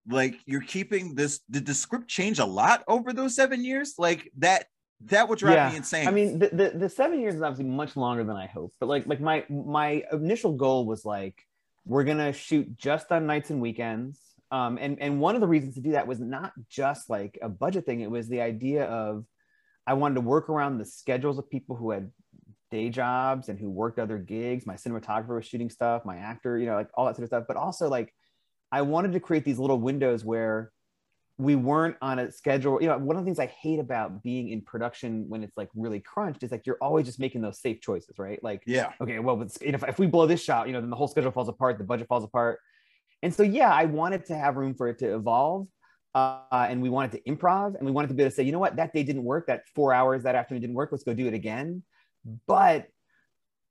like you're keeping this. Did the script change a lot over those seven years? Like that that would drive Yeah. me insane. I mean, the, the the seven years is obviously much longer than I hoped, but like like my my initial goal was like we're gonna shoot just on nights and weekends. Um, and and one of the reasons to do that was not just like a budget thing; it was the idea of I wanted to work around the schedules of people who had day jobs and who worked other gigs. My cinematographer was shooting stuff, my actor, you know, like all that sort of stuff. But also like I wanted to create these little windows where we weren't on a schedule. You know, one of the things I hate about being in production when it's like really crunched is like you're always just making those safe choices, right? Like, yeah. okay, well, you know, if, if we blow this shot, you know, then the whole schedule falls apart, the budget falls apart. And so, yeah, I wanted to have room for it to evolve. Uh, and we wanted to improv and we wanted to be able to say, you know what, that day didn't work. That four hours that afternoon didn't work. Let's go do it again. But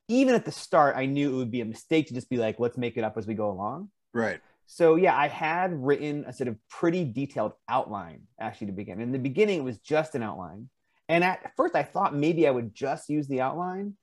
even at the start, I knew it would be a mistake to just be like, let's make it up as we go along. Right. So yeah, I had written a sort of pretty detailed outline actually to begin. In the beginning, it was just an outline, and at first I thought maybe I would just use the outline,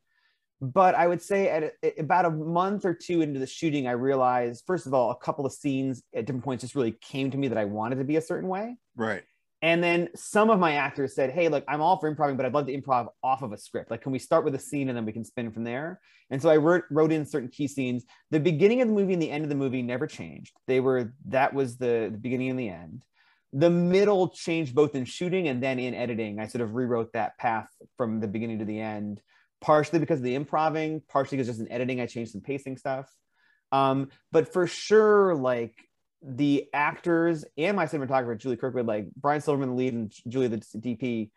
but I would say at, at about a month or two into the shooting, I realized first of all a couple of scenes at different points just really came to me that I wanted to be a certain way. Right. And then some of my actors said, Hey, look, I'm all for improv, but I'd love to improv off of a script. Like, can we start with a scene and then we can spin from there? And so I wrote, wrote in certain key scenes. The beginning of the movie and the end of the movie never changed. They were, that was the, the beginning and the end. The middle changed both in shooting and then in editing. I sort of rewrote that path from the beginning to the end, partially because of the improving, partially because just in editing, I changed some pacing stuff. Um, but for sure, like, the actors and my cinematographer Julie Kirkwood, like Brian Silverman, the lead, and Julie, the DP,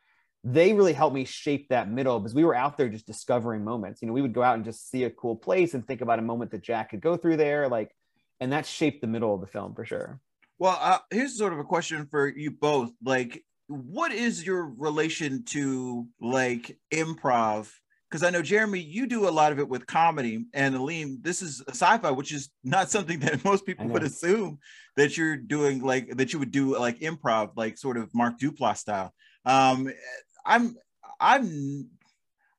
they really helped me shape that middle because we were out there just discovering moments. You know, we would go out and just see a cool place and think about a moment that Jack could go through there, like, and that shaped the middle of the film for sure. Well, uh, here's sort of a question for you both. Like, what is your relation to like improv? Because I know Jeremy, you do a lot of it with comedy, and Aleem, this is a sci-fi, which is not something that most people would assume that you're doing, like that you would do like improv, like sort of Mark Duplass style. Um, I'm, I'm,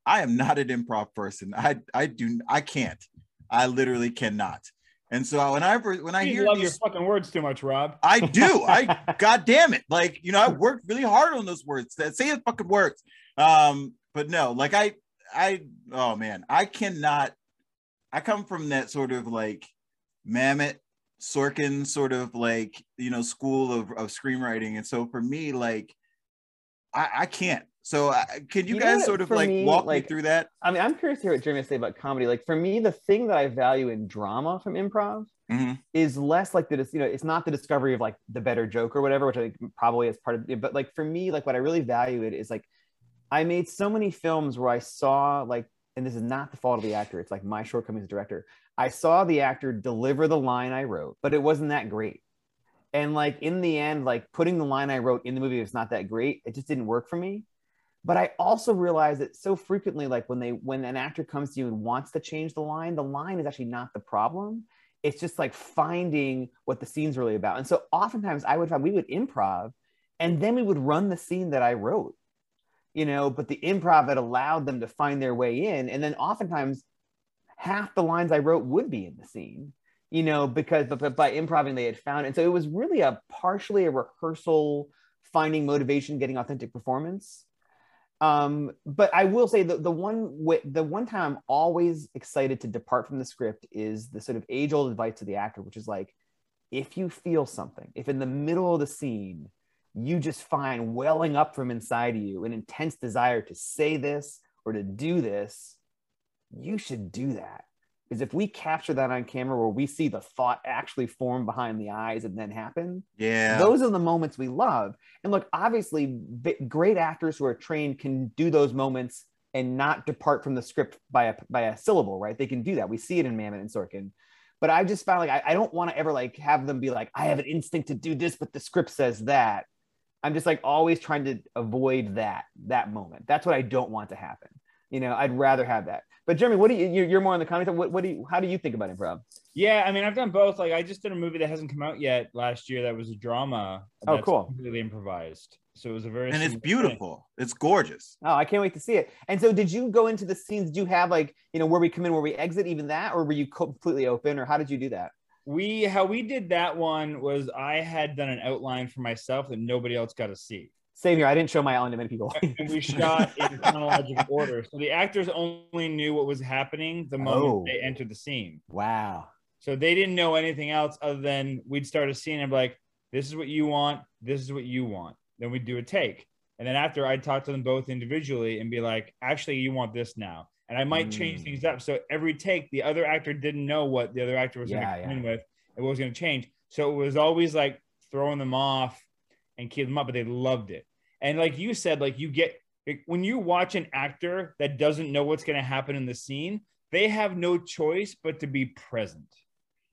I am not an improv person. I, I do, I can't. I literally cannot. And so whenever when I You hear love these, your fucking words too much, Rob. I do. I god damn it. Like, you know, I worked really hard on those words. That say the fucking words. Um, but no, like I I oh man, I cannot I come from that sort of like Mamet Sorkin sort of like, you know, school of, of screenwriting. And so for me, like I, I can't So, uh, can you, You guys sort of like me, walk like- me through that? I mean, I'm curious to hear what Jeremy say about comedy. Like for me, the thing that I value in drama from improv Mhm. is less like the you know it's not the discovery of like the better joke or whatever, which I think probably is part of it. But like for me, like what I really value it is like I made so many films where I saw like, and this is not the fault of the actor. It's like my shortcomings as director. I saw the actor deliver the line I wrote, but it wasn't that great. And like in the end, like putting the line I wrote in the movie was not that great. It just didn't work for me but i also realized that so frequently like when they when an actor comes to you and wants to change the line the line is actually not the problem it's just like finding what the scene's really about and so oftentimes i would find we would improv and then we would run the scene that i wrote you know but the improv had allowed them to find their way in. And then oftentimes half the lines i wrote would be in the scene you know because but, by improving they had found. And so it was really a partially a rehearsal finding motivation getting authentic performance. Um, but I will say the the one the one time I'm always excited to depart from the script is the sort of age old advice to the actor, which is like, if you feel something, if in the middle of the scene you just find welling up from inside of you an intense desire to say this or to do this, you should do that. Because if we capture that on camera where we see the thought actually form behind the eyes and then happen, Yeah. those are the moments we love. And look, obviously, b- great actors who are trained can do those moments and not depart from the script by a by a syllable, right? They can do that. We see it in Mamet and Sorkin. But I just found like I, I don't want to ever like have them be like, I have an instinct to do this, but the script says that. I'm just like always trying to avoid that that moment. That's what I don't want to happen. You know, I'd rather have that. But Jeremy, what do you you- you're more on the comedy? side. What, what do you how do you think about improv? Yeah, I mean, I've done both. Like, I just did a movie that hasn't come out yet last year. That was a drama. Oh, that's cool. Completely improvised. So it was a very and it's similar thing. beautiful. It's gorgeous. Oh, I can't wait to see it. And so, did you go into the scenes? Did you have like, you know, where we come in, where we exit, even that, or were you completely open, or how did you do that? We how we did that one was I had done an outline for myself that nobody else got to see. Same here. I didn't show my outline to many people. and we shot in chronological order. So the actors only knew what was happening the moment Oh. they entered the scene. wow. So they didn't know anything else other than we'd start a scene and be like, this is what you want, this is what you want. Then we'd do a take. And then after I'd talk to them both individually and be like, actually, you want this now. And I might change Mm. things up. So every take, the other actor didn't know what the other actor was going to come yeah. in with and what was going to change. So it was always like throwing them off and keeping them up, but they loved it. And like you said, like you get like, when you watch an actor that doesn't know what's going to happen in the scene, they have no choice but to be present.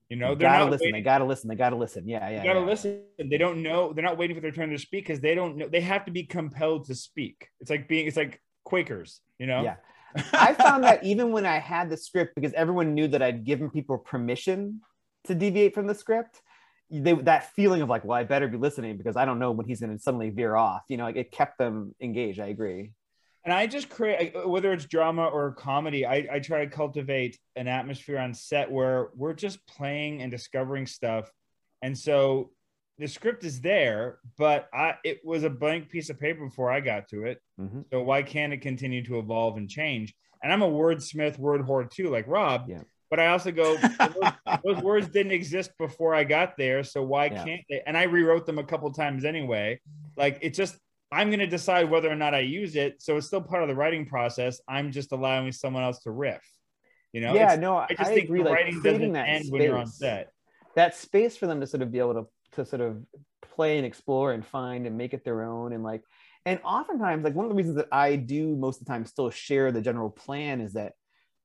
You know, they they're gotta not listen. waiting. They gotta listen. They gotta listen. Yeah, yeah. You gotta yeah. listen. They don't know. They're not waiting for their turn to speak because they don't know. They have to be compelled to speak. It's like being. It's like Quakers. You know. Yeah. I found that even when I had the script, because everyone knew that I'd given people permission to deviate from the script, they that feeling of like, well, I better be listening because I don't know when he's going to suddenly veer off. You know, like it kept them engaged. I agree. And I just create whether it's drama or comedy. I, I try to cultivate an atmosphere on set where we're just playing and discovering stuff. And so the script is there, but I it was a blank piece of paper before I got to it. Mhm. So why can't it continue to evolve and change? And I'm a wordsmith, word whore too, like Rob. Yeah. But I also go, those, those words didn't exist before I got there. So why Yeah. can't they? And I rewrote them a couple times anyway. Like it's just I'm going to decide whether or not I use it. So it's still part of the writing process. I'm just allowing someone else to riff. You know? yeah, It's- no, I I, just think agree. the Like writing creating doesn't end space, when you're on set. that space for them to sort of be able to to sort of play and explore and find and make it their own and like and oftentimes like one of the reasons that I do most of the time still share the general plan is that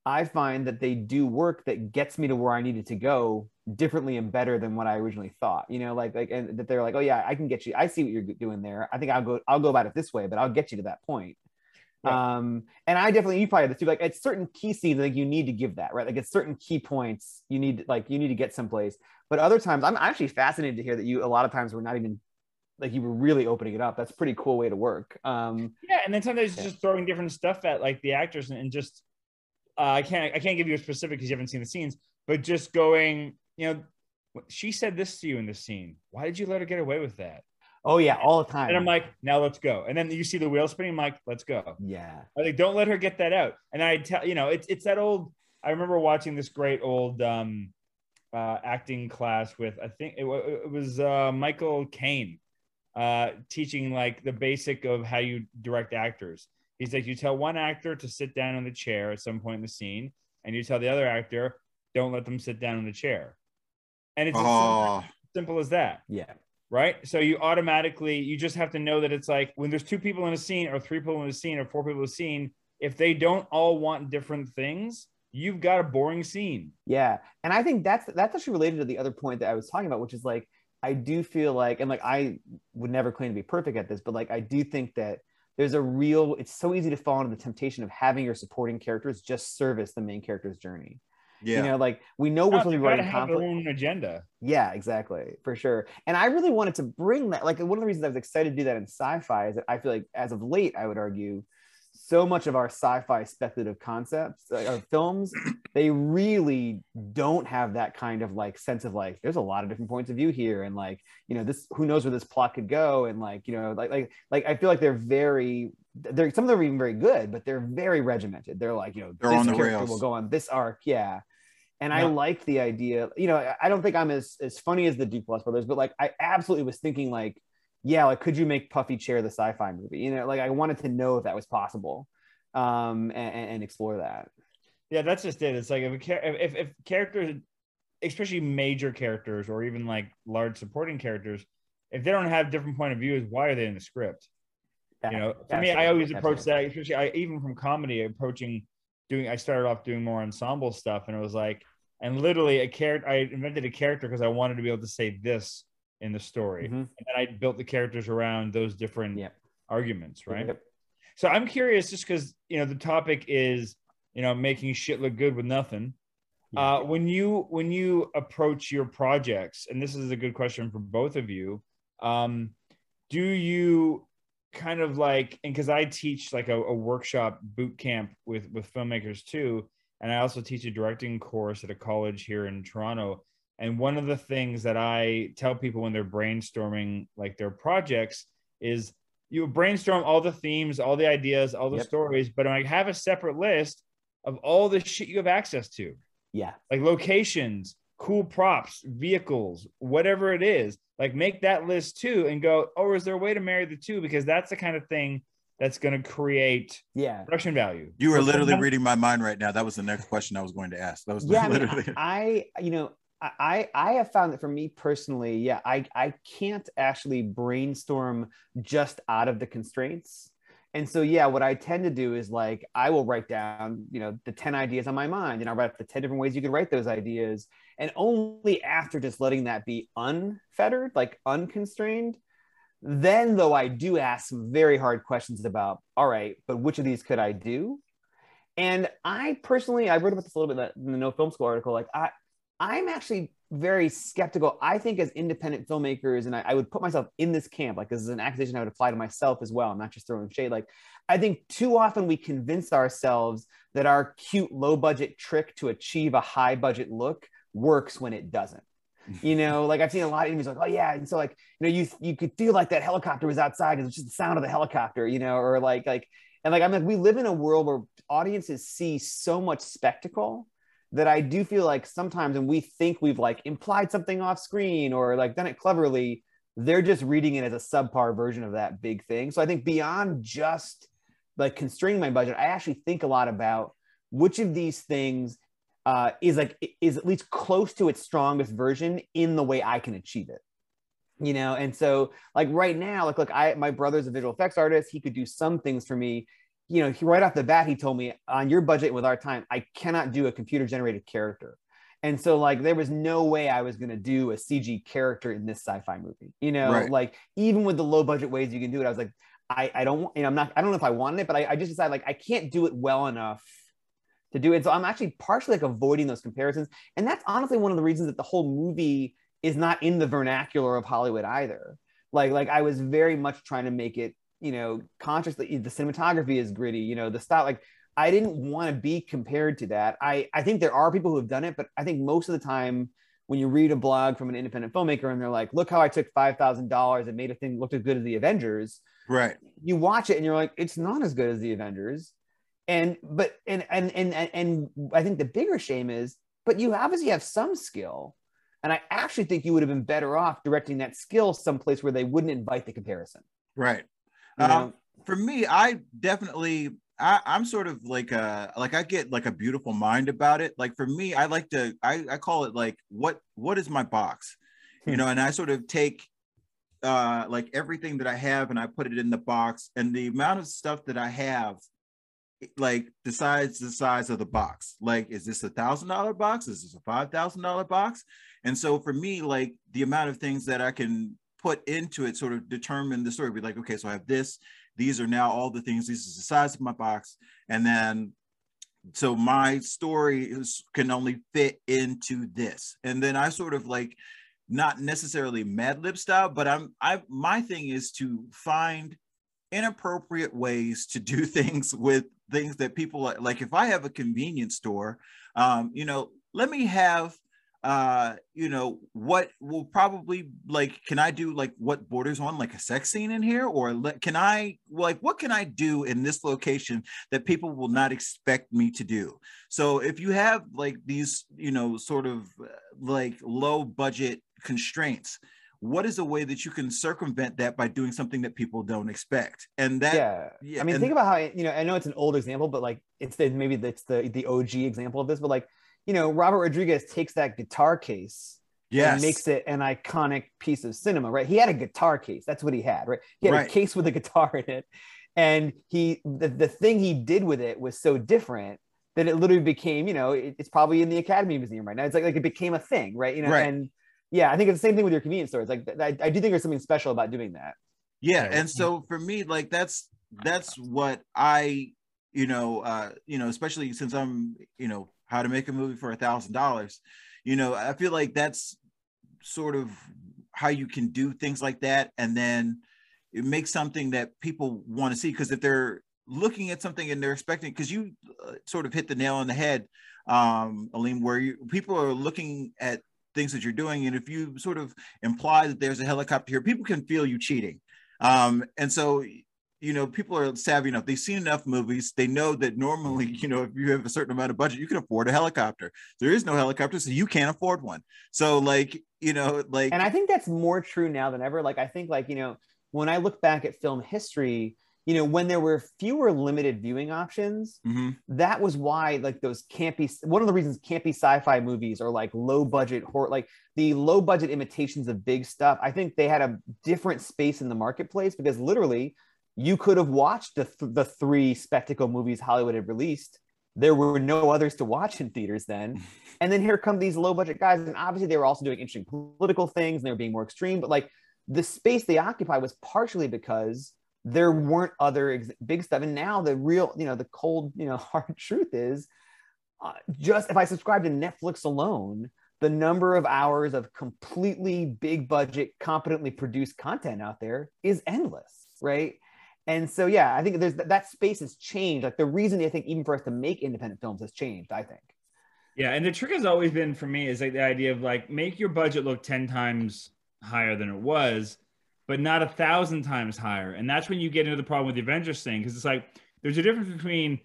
I find that they do work that gets me to where I needed to go differently and better than what I originally thought. You know, like like and that they're like, oh yeah, I can get you. I see what you're doing there. I think I'll go I'll go about it this way, but I'll get you to that point. Right. Um, and I definitely you probably have this too. Like at certain key scenes, like you need to give that right. Like at certain key points, you need like you need to get someplace. But other times, I'm actually fascinated to hear that you a lot of times were not even like you were really opening it up. That's a pretty cool way to work. Um, Yeah, and then sometimes Yeah. just throwing different stuff at like the actors and, and just uh, I can't I can't give you a specific because you haven't seen the scenes, but just going, you know, she said this to you in this scene. Why did you let her get away with that? oh yeah, all the time. And I'm like, now let's go. And then you see the wheel spinning. I'm like, let's go. yeah, I like, don't let her get that out. And I tell you know, it's it's that old. I remember watching this great old um, uh, acting class with I think it, it was uh, Michael Caine. uh, teaching like the basic of how you direct actors. He's like, you tell one actor to sit down in the chair at some point in the scene, and you tell the other actor, don't let them sit down in the chair. And it's as Oh, simple as that Yeah. right? So you automatically you just have to know that it's like when there's two people in a scene or three people in a scene or four people in a scene, if they don't all want different things, you've got a boring scene. Yeah, and I think that's that's actually related to the other point that I was talking about, which is like I do feel like, and like I would never claim to be perfect at this, but like I do think that there's a real. It's so easy to fall into the temptation of having your supporting characters just service the main character's journey. yeah. You know, like we know we're supposed to be writing their conflict. own agenda. Yeah, exactly, for sure. And I really wanted to bring that. Like one of the reasons I was excited to do that in sci-fi is that I feel like, as of late, I would argue, so much of our sci-fi speculative concepts, like our films, they really don't have that kind of like sense of like, there's a lot of different points of view here, and like, you know, this who knows where this plot could go, and like, you know, like like like I feel like they're very. They're some of them are even very good, but they're very regimented. They're like, you know, They're this on the character rails. will go on this arc, yeah and I like the idea. You know, I- I don't think I'm as as funny as the Duplass brothers, but like I absolutely was thinking like, yeah, like could you make Puffy Chair the sci-fi movie? You know, like I wanted to know if that was possible, um, and, and explore that. Yeah, that's just it. It's like if a char- if if characters, especially major characters or even like large supporting characters, if they don't have different point of views, why are they in the script? you know for me i always approach that especially I, even from comedy approaching doing i started off doing more ensemble stuff and it was like and literally a character i invented a character because i wanted to be able to say this in the story Mhm. and then i built the characters around those different Yep. arguments right Yep. so i'm curious just because you know the topic is you know making shit look good with nothing Yeah. uh, when you when you approach your projects and this is a good question for both of you um, do you kind of like and because i teach like a, a workshop boot camp with with filmmakers too and i also teach a directing course at a college here in toronto and one of the things that i tell people when they're brainstorming like their projects is you brainstorm all the themes all the ideas all the Yep. stories but i have a separate list of all the shit you have access to yeah, like locations, cool props, vehicles, whatever it is. Like make that list too and go, oh, is there a way to marry the two? Because that's the kind of thing that's going to create yeah. production value. You are literally reading my mind right now. That was the next question I was going to ask. That was yeah I, mean, literally. I you know I I have found that for me personally, yeah, I I can't actually brainstorm just out of the constraints. And so yeah, what I tend to do is like I will write down, you know, the 10 ideas on my mind and I'll write the 10 different ways you could write those ideas. And only after just letting that be unfettered, like unconstrained, then though I do ask some very hard questions about, all right, but which of these could I do? And I personally, I wrote about this a little bit in the No Film School article. Like I, I'm actually very skeptical. I think as independent filmmakers, and I, I would put myself in this camp, like this is an accusation I would apply to myself as well. I'm not just throwing shade. Like I think too often we convince ourselves that our cute low budget trick to achieve a high budget look works when it doesn't. You know, like I've seen a lot of interviews like, oh yeah, and so like you know you you could feel like that helicopter was outside because it's just the sound of the helicopter, you know, or like like and like I'm like we live in a world where audiences see so much spectacle that I do feel like sometimes when we think we've like implied something off screen or like done it cleverly, they're just reading it as a subpar version of that big thing. So I think beyond just like constraining my budget, I actually think a lot about which of these things uh, is like is at least close to its strongest version in the way I can achieve it. You know, and so like right now, like look, I my brother's a visual effects artist. He could do some things for me. You know, he right off the bat, he told me on your budget with our time, I cannot do a computer generated character. And so like there was no way I was gonna do a CG character in this sci-fi movie. You know, Right. like even with the low budget ways you can do it, I was like, I, I don't, you know, I'm not, I don't know if I wanted it, but I, I just decided like I can't do it well enough to do it. So I'm actually partially like avoiding those comparisons. And that's honestly one of the reasons that the whole movie is not in the vernacular of Hollywood either. Like, like I was very much trying to make it, you know, consciously the cinematography is gritty, you know, the style, like I didn't want to be compared to that. I, I think there are people who have done it, but I think most of the time when you read a blog from an independent filmmaker and they're like, look how I took $5,000 and made a thing look as good as the Avengers, right. you watch it and you're like, it's not as good as the Avengers. And but and and and and, and I think the bigger shame is, but you obviously have some skill. And I actually think you would have been better off directing that skill someplace where they wouldn't invite the comparison. Right. Um, for me, I definitely I, I'm sort of like a like I get like a beautiful mind about it. Like for me, I like to I, I call it like what what is my box? You Hmm. know, and I sort of take uh like everything that I have and I put it in the box and the amount of stuff that I have like decides the size of the box. Like, is this a thousand dollar box? Is this a five thousand dollar box? And so for me, like the amount of things that I can put into it sort of determine the story. Be like, okay, so I have this. These are now all the things. This is the size of my box, and then so my story is can only fit into this. And then I sort of like not necessarily Mad Lib style, but I'm I my thing is to find inappropriate ways to do things with things that people like. If I have a convenience store, um, you know, let me have uh you know what will probably like can i do like what borders on like a sex scene in here or let, can i like what can i do in this location that people will not expect me to do so if you have like these you know sort of uh, like low budget constraints what is a way that you can circumvent that by doing something that people don't expect and that yeah. yeah, I mean, and- think about how you know. I know it's an old example, but like it's the maybe it's the the OG example of this. But like you know, Robert Rodriguez takes that guitar case yes and makes it an iconic piece of cinema, right? He had a guitar case. That's what he had, right? He had Right. a case with a guitar in it. And he the, the thing he did with it was so different that it literally became, you know, it- it's probably in the Academy Museum right now. It's like like it became a thing, right? You know, Right. and yeah, I think it's the same thing with your convenience stores. Like I, I do think there's something special about doing that. yeah and so for me like that's that's what i you know uh you know especially since i'm you know how to make a movie for a thousand dollars. You know i feel like that's sort of how you can do things like that. And then it makes something that people want to see because if they're looking at something and they're expecting because you uh, sort of hit the nail on the head um Aleem, where you people are looking at things that you're doing. And if you sort of imply that there's a helicopter here people can feel you cheating. Um and so you know people are savvy enough they've seen enough movies they know that normally you know if you have a certain amount of budget you can afford a helicopter there is no helicopter so you can't afford one so like you know like and I think that's more true now than ever. Like I think like you know when I look back at film history, you know when there were fewer limited viewing options, Mhm. that was why like those campy. One of the reasons campy sci-fi movies or like low budget horror, like the low budget imitations of big stuff. I think they had a different space in the marketplace because literally you could have watched the th- the three spectacle movies Hollywood had released. There were no others to watch in theaters then. And then here come these low budget guys. And obviously, they were also doing interesting political things and they were being more extreme. But like the space they occupy was partially because there weren't other ex- big stuff. And now the real, you know, the cold, you know, hard truth is uh, just if I subscribe to Netflix alone, the number of hours of completely big budget, competently produced content out there is endless, right? And so, yeah, I think there's that space has changed. Like the reason I think even for us to make independent films has changed. I think. Yeah, and the trick has always been for me is like the idea of like make your budget look ten times higher than it was, but not a thousand times higher. And that's when you get into the problem with the Avengers thing because it's like there's a difference between,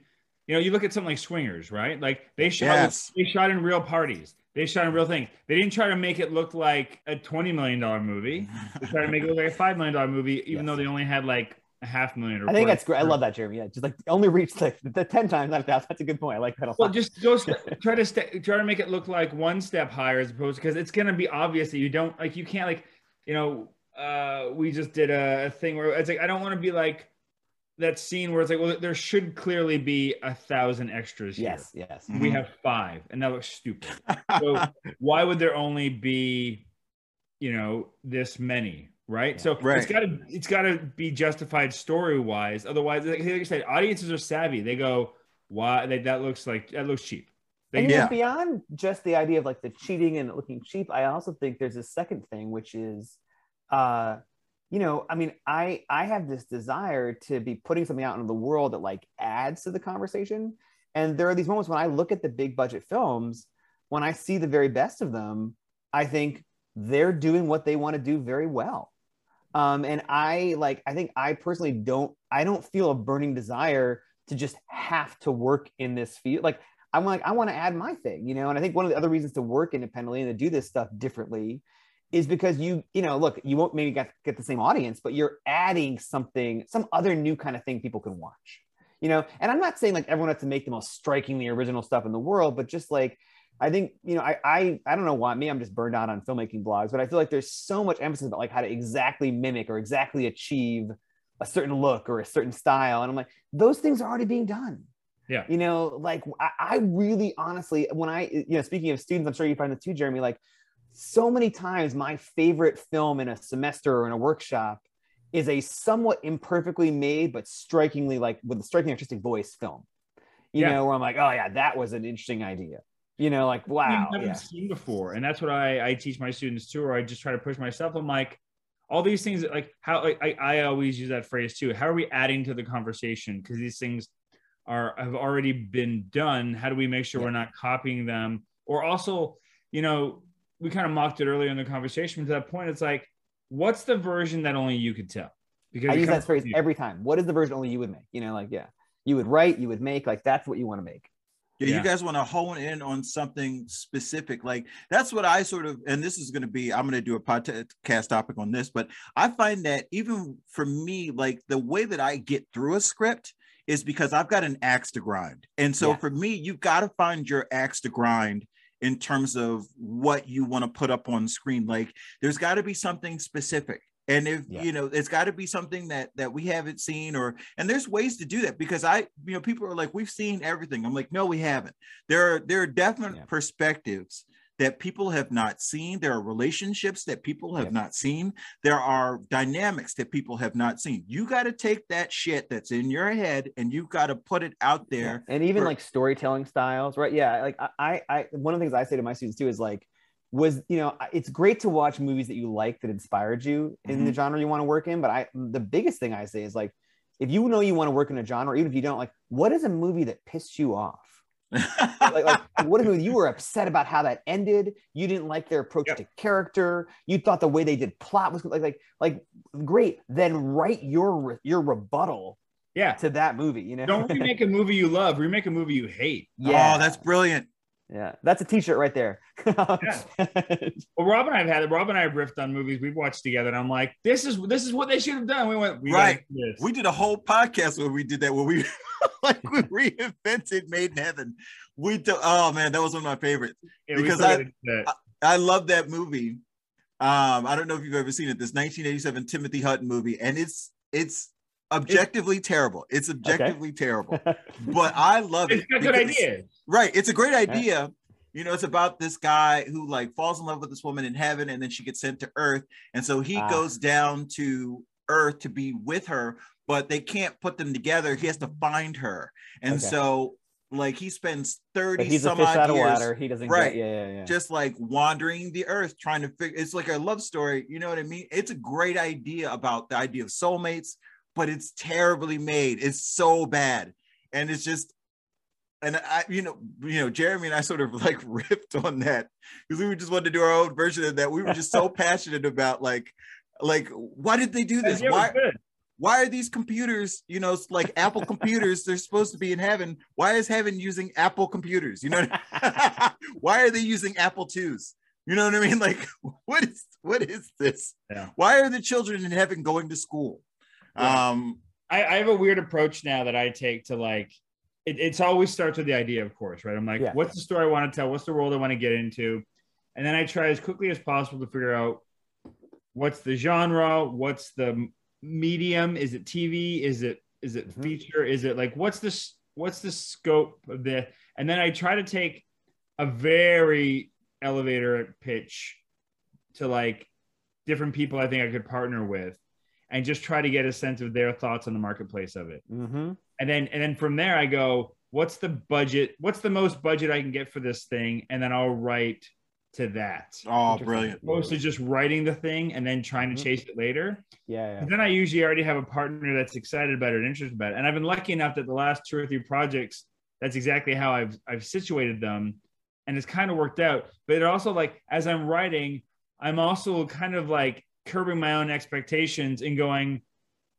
you know, you look at something like Swingers, right? Like they shot Yes. they shot in real parties, they shot in real things. They didn't try to make it look like a twenty million dollar movie. They tried to make it look like a five million dollar movie, even Yes. though they only had like a half million. Or I think that's great. I love that, Jeremy. Yeah, just like only reach the, the ten times, not a thousand. That's a good point. I like that a lot. Well, just go st- try to st- try to make it look like one step higher as opposed because it's gonna be obvious that you don't like you can't like you know uh we just did a, a thing where it's like I don't want to be like that scene where it's like well there should clearly be a thousand extras here. yes, yes. We have five, and that looks stupid. So why would there only be, you know, this many, right? Yeah. So Right. it's got to it's got to be justified story wise. Otherwise, like, like I said, audiences are savvy. They go, why? They, that looks like that looks cheap. They, And Yeah. beyond just the idea of like the cheating and it looking cheap, I also think there's a second thing, which is, uh, you know, I mean, I I have this desire to be putting something out into the world that like adds to the conversation. And there are these moments when I look at the big budget films, when I see the very best of them, I think they're doing what they want to do very well. Um, and I like, I think I personally don't, I don't feel a burning desire to just have to work in this field. Like I'm like, I want to add my thing, you know. And I think one of the other reasons to work independently and to do this stuff differently is because you, you know, look, you won't maybe get, get the same audience, but you're adding something, some other new kind of thing people can watch, you know. And I'm not saying like everyone has to make the most strikingly original stuff in the world, but just like I think you know I I I don't know why me I'm just burned out on filmmaking blogs, but I feel like there's so much emphasis about like how to exactly mimic or exactly achieve a certain look or a certain style, and I'm like those things are already being done. Yeah. You know, like I, I really honestly when I you know speaking of students, I'm sure you find this too, Jeremy. Like so many times, my favorite film in a semester or in a workshop is a somewhat imperfectly made but strikingly like with a striking artistic voice film. You Yeah. know, where I'm like, oh yeah, that was an interesting idea you know, like wow, I haven't yeah. seen before, and that's what I, I teach my students too. Or I just try to push myself. I'm like, all these things, like how like, I, I always use that phrase too. How are we adding to the conversation? Because these things are have already been done. How do we make sure Yeah. we're not copying them? Or also, you know, we kind of mocked it earlier in the conversation. But To that point, it's like, what's the version that only you could tell? Because I use that phrase every time. What is the version only you would make? You know, like yeah, you would write, you would make, like that's what you want to make. Yeah, Yeah. you guys want to hone in on something specific. Like that's what I sort of, and this is going to be, I'm going to do a podcast topic on this, but I find that even for me, like the way that I get through a script is because I've got an axe to grind. And so Yeah. for me, you've got to find your axe to grind in terms of what you want to put up on screen. Like there's got to be something specific. And if Yeah. you know, it's got to be something that that we haven't seen, or and there's ways to do that because I, you know, people are like, we've seen everything. I'm like, no, we haven't. There are there are definite Yeah. perspectives that people have not seen. There are relationships that people have Yep. not seen. There are dynamics that people have not seen. You got to take that shit that's in your head and you've got to put it out Yeah. there. And even for- like storytelling styles, right? Yeah. Like I, I, I, one of the things I say to my students too is like, was you know, it's great to watch movies that you like that inspired you in Mm-hmm. the genre you want to work in. But I, the biggest thing I say is like, if you know you want to work in a genre, even if you don't, like, what is a movie that pissed you off? like, like what if you were upset about how that ended you didn't like their approach Yep. to character you thought the way they did plot was like like like great then write your your rebuttal Yeah. to that movie you know Don't remake a movie you love. Remake a movie you hate. yeah Oh, that's brilliant. Yeah that's a t-shirt right there Well, Rob and I have had it. Rob and I have riffed on movies we've watched together, and I'm like, this is this is what they should have done. We went, we Right. this. We did a whole podcast where we did that, where we like we reinvented Made in Heaven. We do, oh man, that was one of my favorites. Yeah, because still I- gotta do that. I love that movie. Um, I don't know if you've ever seen it. This 1987 Timothy Hutton movie, and it's it's objectively terrible. It's objectively terrible, but I love it. it's it. got good because- ideas. Right. It's a great idea. You know, it's about this guy who like falls in love with this woman in heaven and then she gets sent to earth. And so he Ah. goes down to earth to be with her, but they can't put them together. He has to find her. And Okay. so like he spends 30 but he's a some fish odd out of years water he doesn't Right. get yeah yeah yeah just like wandering the earth trying to figure it's like a love story you know what i mean it's a great idea about the idea of soulmates but it's terribly made it's so bad and it's just and i you know you know jeremy and i sort of like ripped on that because we just wanted to do our own version of that we were just so passionate about like like why did they do this why why are these computers, you know, like Apple computers, they're supposed to be in heaven. Why is heaven using Apple computers? You know, why are they using Apple twos? You know what I mean? Like, what is what is this? Yeah. Why are the children in heaven going to school? Yeah. Um, I, I have a weird approach now that I take to like it, it's always starts with the idea, of course, right? I'm like, Yeah. what's the story I want to tell? What's the world I want to get into? And then I try as quickly as possible to figure out what's the genre, what's the medium, is it TV, is it is it Mhm. feature, is it like what's this what's the scope of the and then I try to take a very elevator pitch to like different people I think I could partner with and just try to get a sense of their thoughts on the marketplace of it. mm-hmm. And then and then from there I go, what's the budget? What's the most budget I can get for this thing? And then I'll write to that. oh, brilliant. Opposed to just writing the thing and then trying to Mhm. chase it later. yeah, yeah. Then I usually already have a partner that's excited about it and interested about it. And I've been lucky enough that the last two or three projects, that's exactly how I've I've situated them. And it's kind of worked out. But it also like as I'm writing, I'm also kind of like curbing my own expectations and going,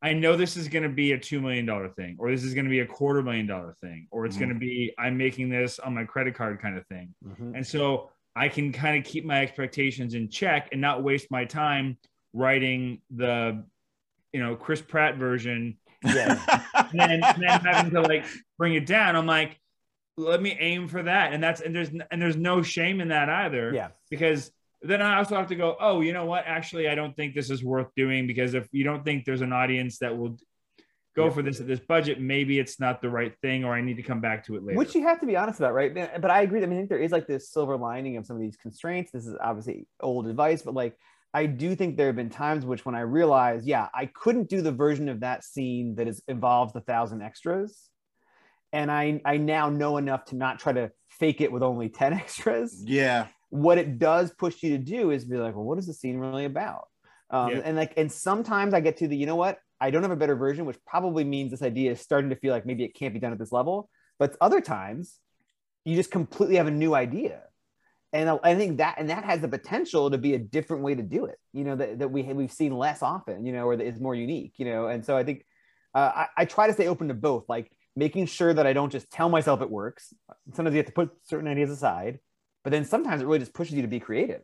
I know this is going to be a $2 million thing, or this is going to be a quarter million dollar thing, or it's Mhm. going to be, I'm making this on my credit card kind of thing. Mhm. And so I can kind of keep my expectations in check and not waste my time writing the, you know, Chris Pratt version Yeah. and then, and then having to like bring it down. I'm like, let me aim for that. And that's, and there's, and there's no shame in that either Yeah. because then I also have to go, oh, you know what? Actually, I don't think this is worth doing because if you don't think there's an audience that will go Yep. for this at this budget, maybe it's not the right thing, or I need to come back to it later. Which you have to be honest about, right? But I agree. I mean, I think there is like this silver lining of some of these constraints. This is obviously old advice, but like I do think there have been times which when I realized, yeah, I couldn't do the version of that scene that is involves the thousand extras. And I I now know enough to not try to fake it with only 10 extras. yeah. What it does push you to do is be like, well, what is the scene really about? Um, Yeah. and like, and sometimes I get to the, you know what? I don't have a better version, which probably means this idea is starting to feel like maybe it can't be done at this level. But other times, you just completely have a new idea, and I- I think that and that has the potential to be a different way to do it. You know that, that we we've seen less often. You know, or that is more unique. You know, and so I think uh, I, I try to stay open to both, like making sure that I don't just tell myself it works. Sometimes you have to put certain ideas aside, but then sometimes it really just pushes you to be creative.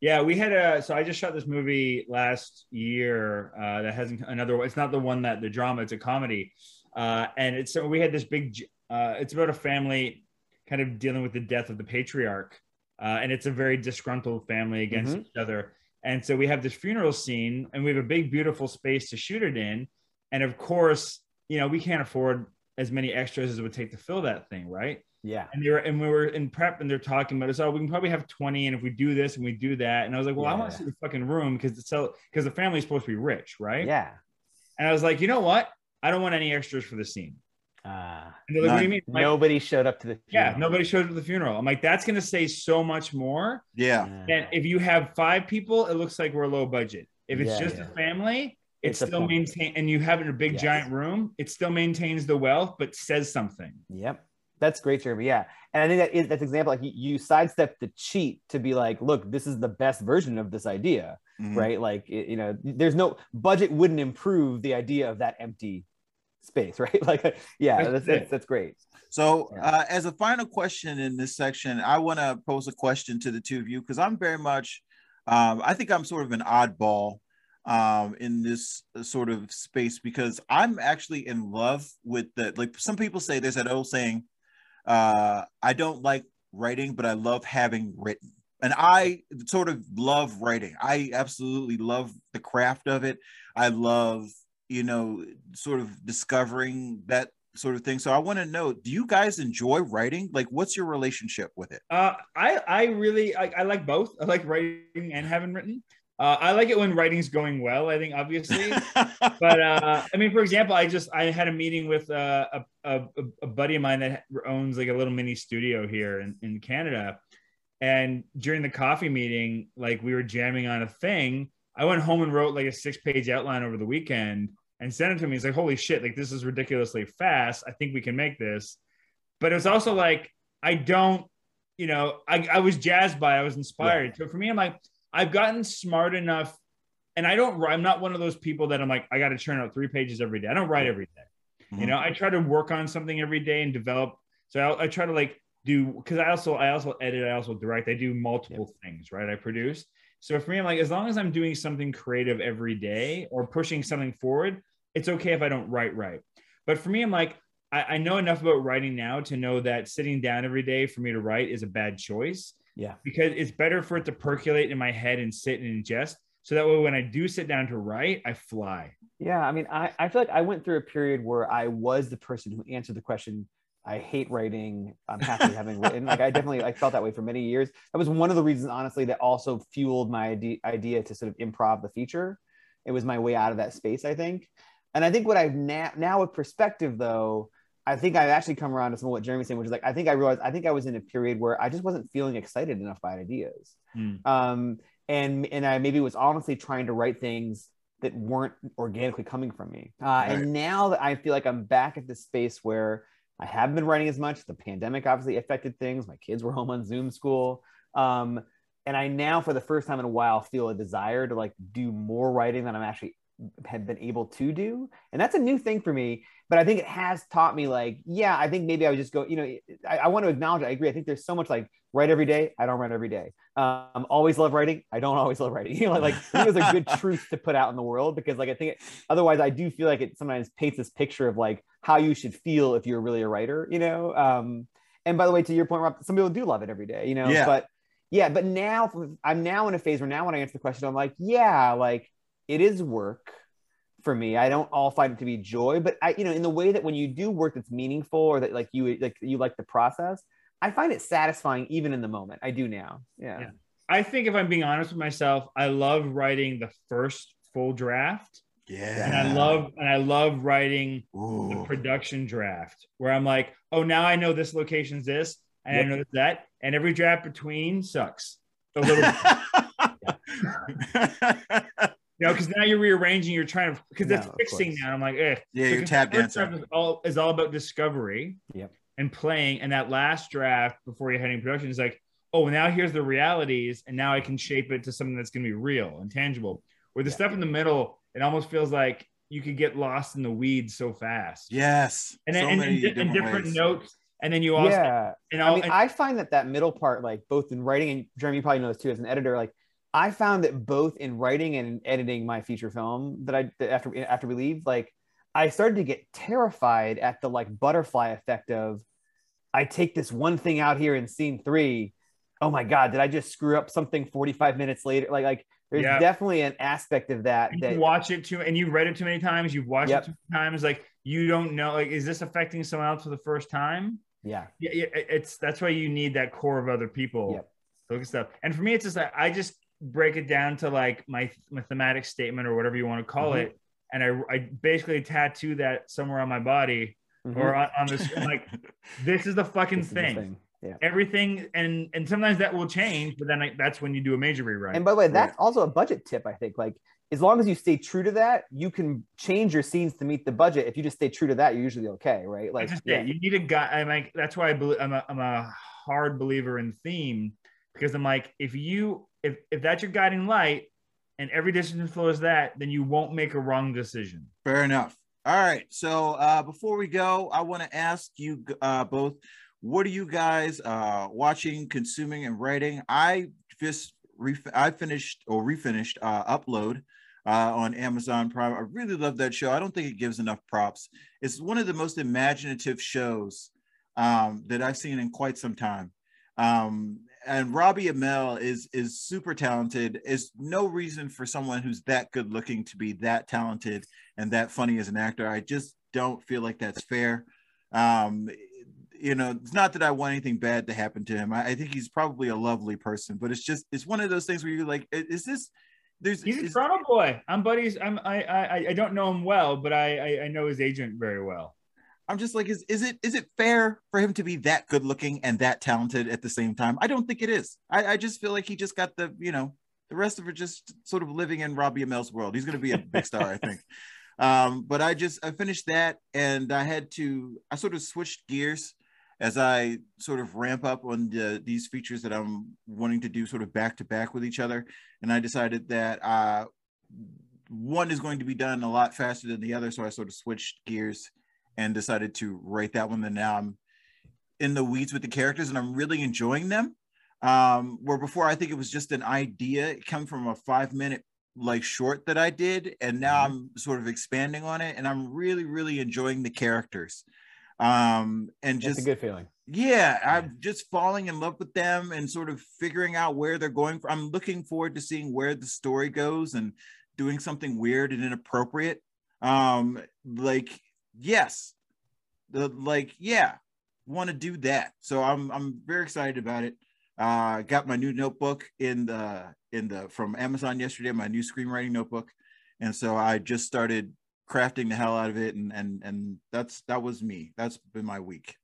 Yeah, we had a. So I just shot this movie last year. Uh, that hasn't another. It's not the one that the drama. It's a comedy, uh, and it's so we had this big. Uh, it's about a family kind of dealing with the death of the patriarch, uh, and it's a very disgruntled family against Mhm. each other. And so we have this funeral scene, and we have a big, beautiful space to shoot it in. And of course, you know, we can't afford as many extras as it would take to fill that thing, right? Yeah. and they were and we were in prep and they're talking about it. So we can probably have 20 and if we do this and we do that. And I was like, well, I want to Yeah. see the fucking room because it's so because the family's supposed to be rich, right? Yeah. And I was like, you know what? I don't want any extras for the scene. Uh, And they're like, what do you mean? Like, nobody showed up to the. yeah, nobody showed up to the funeral. I'm like, that's gonna say so much more. Yeah. And if you have five people, it looks like we're low budget. If it's Yeah, just yeah. a family, it It's still point. maintain and you have it in a big Yes. giant room, it still maintains the wealth, but says something. Yep. That's great, Jeremy. Yeah. And I think that is that's example like you, you sidestep the cheat to be like, look, this is the best version of this idea, Mhm. right? Like, it- you know, there's no budget wouldn't improve the idea of that empty space, right? Like, yeah, That's that's that's, that's great. So, Yeah. uh, as a final question in this section, I want to pose a question to the two of you because I'm very much, um, I think I'm sort of an oddball um, in this sort of space because I'm actually in love with the, like some people say, there's that old saying, uh, I don't like writing, but I love having written. And I sort of love writing. I absolutely love the craft of it. I love, you know, sort of discovering that sort of thing. So I want to know, do you guys enjoy writing? Like, what's your relationship with it? Uh, I I really I, I like both. I like writing and having written. Uh, I like it when writing's going well. I think obviously, but uh, I mean, for example, I just I had a meeting with uh, a, a a buddy of mine that owns like a little mini studio here in, in Canada, and during the coffee meeting, like we were jamming on a thing. I went home and wrote like a six page outline over the weekend and sent it to me. He's like, "Holy shit! Like this is ridiculously fast. I think we can make this." But it was also like I don't, you know, I, I was jazzed by, it, I was inspired. So for me, I'm like, I've gotten smart enough, and I don't. I'm not one of those people that I'm like, I got to churn out three pages every day. I don't write every day. You Mhm. know, I try to work on something every day and develop. So I, I try to like do because I also I also edit, I also direct. I do multiple things, right? I produce. So for me, I'm like, as long as I'm doing something creative every day or pushing something forward, it's okay if I don't write right. But for me, I'm like, I, I know enough about writing now to know that sitting down every day for me to write is a bad choice Yeah. because it's better for it to percolate in my head and sit and ingest. So that way, when I do sit down to write, I fly. Yeah, I mean, I, I feel like I went through a period where I was the person who answered the question, I hate writing. I'm happy having written. Like I definitely I felt that way for many years. That was one of the reasons, honestly, that also fueled my idea, idea to sort of improv the feature. It was my way out of that space, I think. And I think what I've now now with perspective though, I think I've actually come around to some of what Jeremy's saying, which is like I think I realized I think I was in a period where I just wasn't feeling excited enough by ideas. Hmm. Um, and and I maybe was honestly trying to write things that weren't organically coming from me. Uh, Right. And now that I feel like I'm back at this space where I haven't been writing as much. The pandemic obviously affected things. My kids were home on Zoom school. Um, and I now, for the first time in a while, feel a desire to like do more writing than I'm actually have been able to do. And that's a new thing for me but i think it has taught me like yeah i think maybe i would just go you know i, I want to acknowledge i agree. I think there's so much like write every day i don't write every day. Um always love writing i don't always love writing. You know like it was a good truth to put out in the world because like i think it, otherwise i do feel like it sometimes paints this picture of like how you should feel if you're really a writer you know? Um and by the way to your point Rob, some people do love it every day you know? Yeah. but yeah but now i'm now in a phase where now when i answer the question i'm like yeah like it is work for me. I don't all find it to be joy, but I, you know, in the way that when you do work that's meaningful or that like you like you like the process, I find it satisfying even in the moment. I do now. Yeah. Yeah. I think if I'm being honest with myself, I love writing the first full draft, Yeah. and I love and I love writing the production draft where I'm like, oh, now I know this location's this, and Yep. I know that, and every draft between sucks a little You know, because now you're rearranging, you're trying to because No, that's of fixing now. I'm like, eh. Yeah, you're tap dancing. Is all is all about discovery. Yep. And playing, and that last draft before you're heading production is like, oh, now here's the realities, and now I can shape it to something that's going to be real and tangible. Where the Yeah. stuff in the middle, it almost feels like you could get lost in the weeds so fast. yes. And then so and, many and, di- and different notes, and then you also yeah. and I all, mean, and- I find that that middle part, like both in writing and Jeremy, you probably know this too as an editor. Like, I found that both in writing and editing my feature film that I that after after we leave, like I started to get terrified at the like butterfly effect of I take this one thing out here in scene three. Oh my god, did I just screw up something 45 minutes later? Like, like there's Yeah. definitely an aspect of that and that you watch it too, and you've read it too many times. You've watched Yep. it too many times. Like you don't know, like, is this affecting someone else for the first time? yeah. Yeah, it's that's why you need that core of other people. Yep. Look at stuff. And for me, it's just like I just break it down to like my my thematic statement or whatever you want to call Mhm. it, and I I basically tattoo that somewhere on my body Mhm. or on, on this. like this is the fucking This is the thing. thing. Yeah. Everything, and and sometimes that will change, but then I, that's when you do a major rewrite. And by the way, that's also a budget tip, I think. Like, as long as you stay true to that, you can change your scenes to meet the budget. If you just stay true to that, you're usually okay, right? Like, just yeah. it. You need a guy. I'm like, that's why I believe I'm a, I'm a hard believer in theme because I'm like, if you if if that's your guiding light and every decision flows that, then you won't make a wrong decision. Fair enough. All right. So uh, before we go, I want to ask you uh, both, what are you guys uh, watching, consuming, and writing? I just ref- I finished or refinished uh, Upload uh, on Amazon Prime. I really love that show. I don't think it gives enough props. It's one of the most imaginative shows um, that I've seen in quite some time. Um, and Robbie Amell is is super talented. Is no reason for someone who's that good looking to be that talented and that funny as an actor. I just don't feel like that's fair. Um, you know, it's not that I want anything bad to happen to him. I, I think he's probably a lovely person, but it's just it's one of those things where you're like, is this? There's He's a is- Toronto boy. I'm buddies. I'm I I I don't know him well, but I I, I know his agent very well. I'm just like, is is it is it fair for him to be that good looking and that talented at the same time? I don't think it is. I, I just feel like he just got the, you know, the rest of it just sort of living in Robbie Amell's world. He's gonna be a big star, I think. Um, but I just I finished that and I had to I sort of switched gears as I sort of ramp up on the, these features that I'm wanting to do sort of back to back with each other. And I decided that uh, one is going to be done a lot faster than the other. So I sort of switched gears and decided to write that one. And now I'm in the weeds with the characters and I'm really enjoying them. Um, where before I think it was just an idea, it came from a five minute like short that I did, and now I'm sort of expanding on it, and I'm really, really enjoying the characters. Um, and It's just a good feeling. yeah, I'm just falling in love with them and sort of figuring out where they're going. For. I'm looking forward to seeing where the story goes and doing something weird and inappropriate. Um, like yes, the like yeah, want to do that. So I'm I'm very excited about it. Uh, got my new notebook in the in the from Amazon yesterday. My new screenwriting notebook, and so I just started crafting the hell out of it, and and and that's that was me. That's been my week.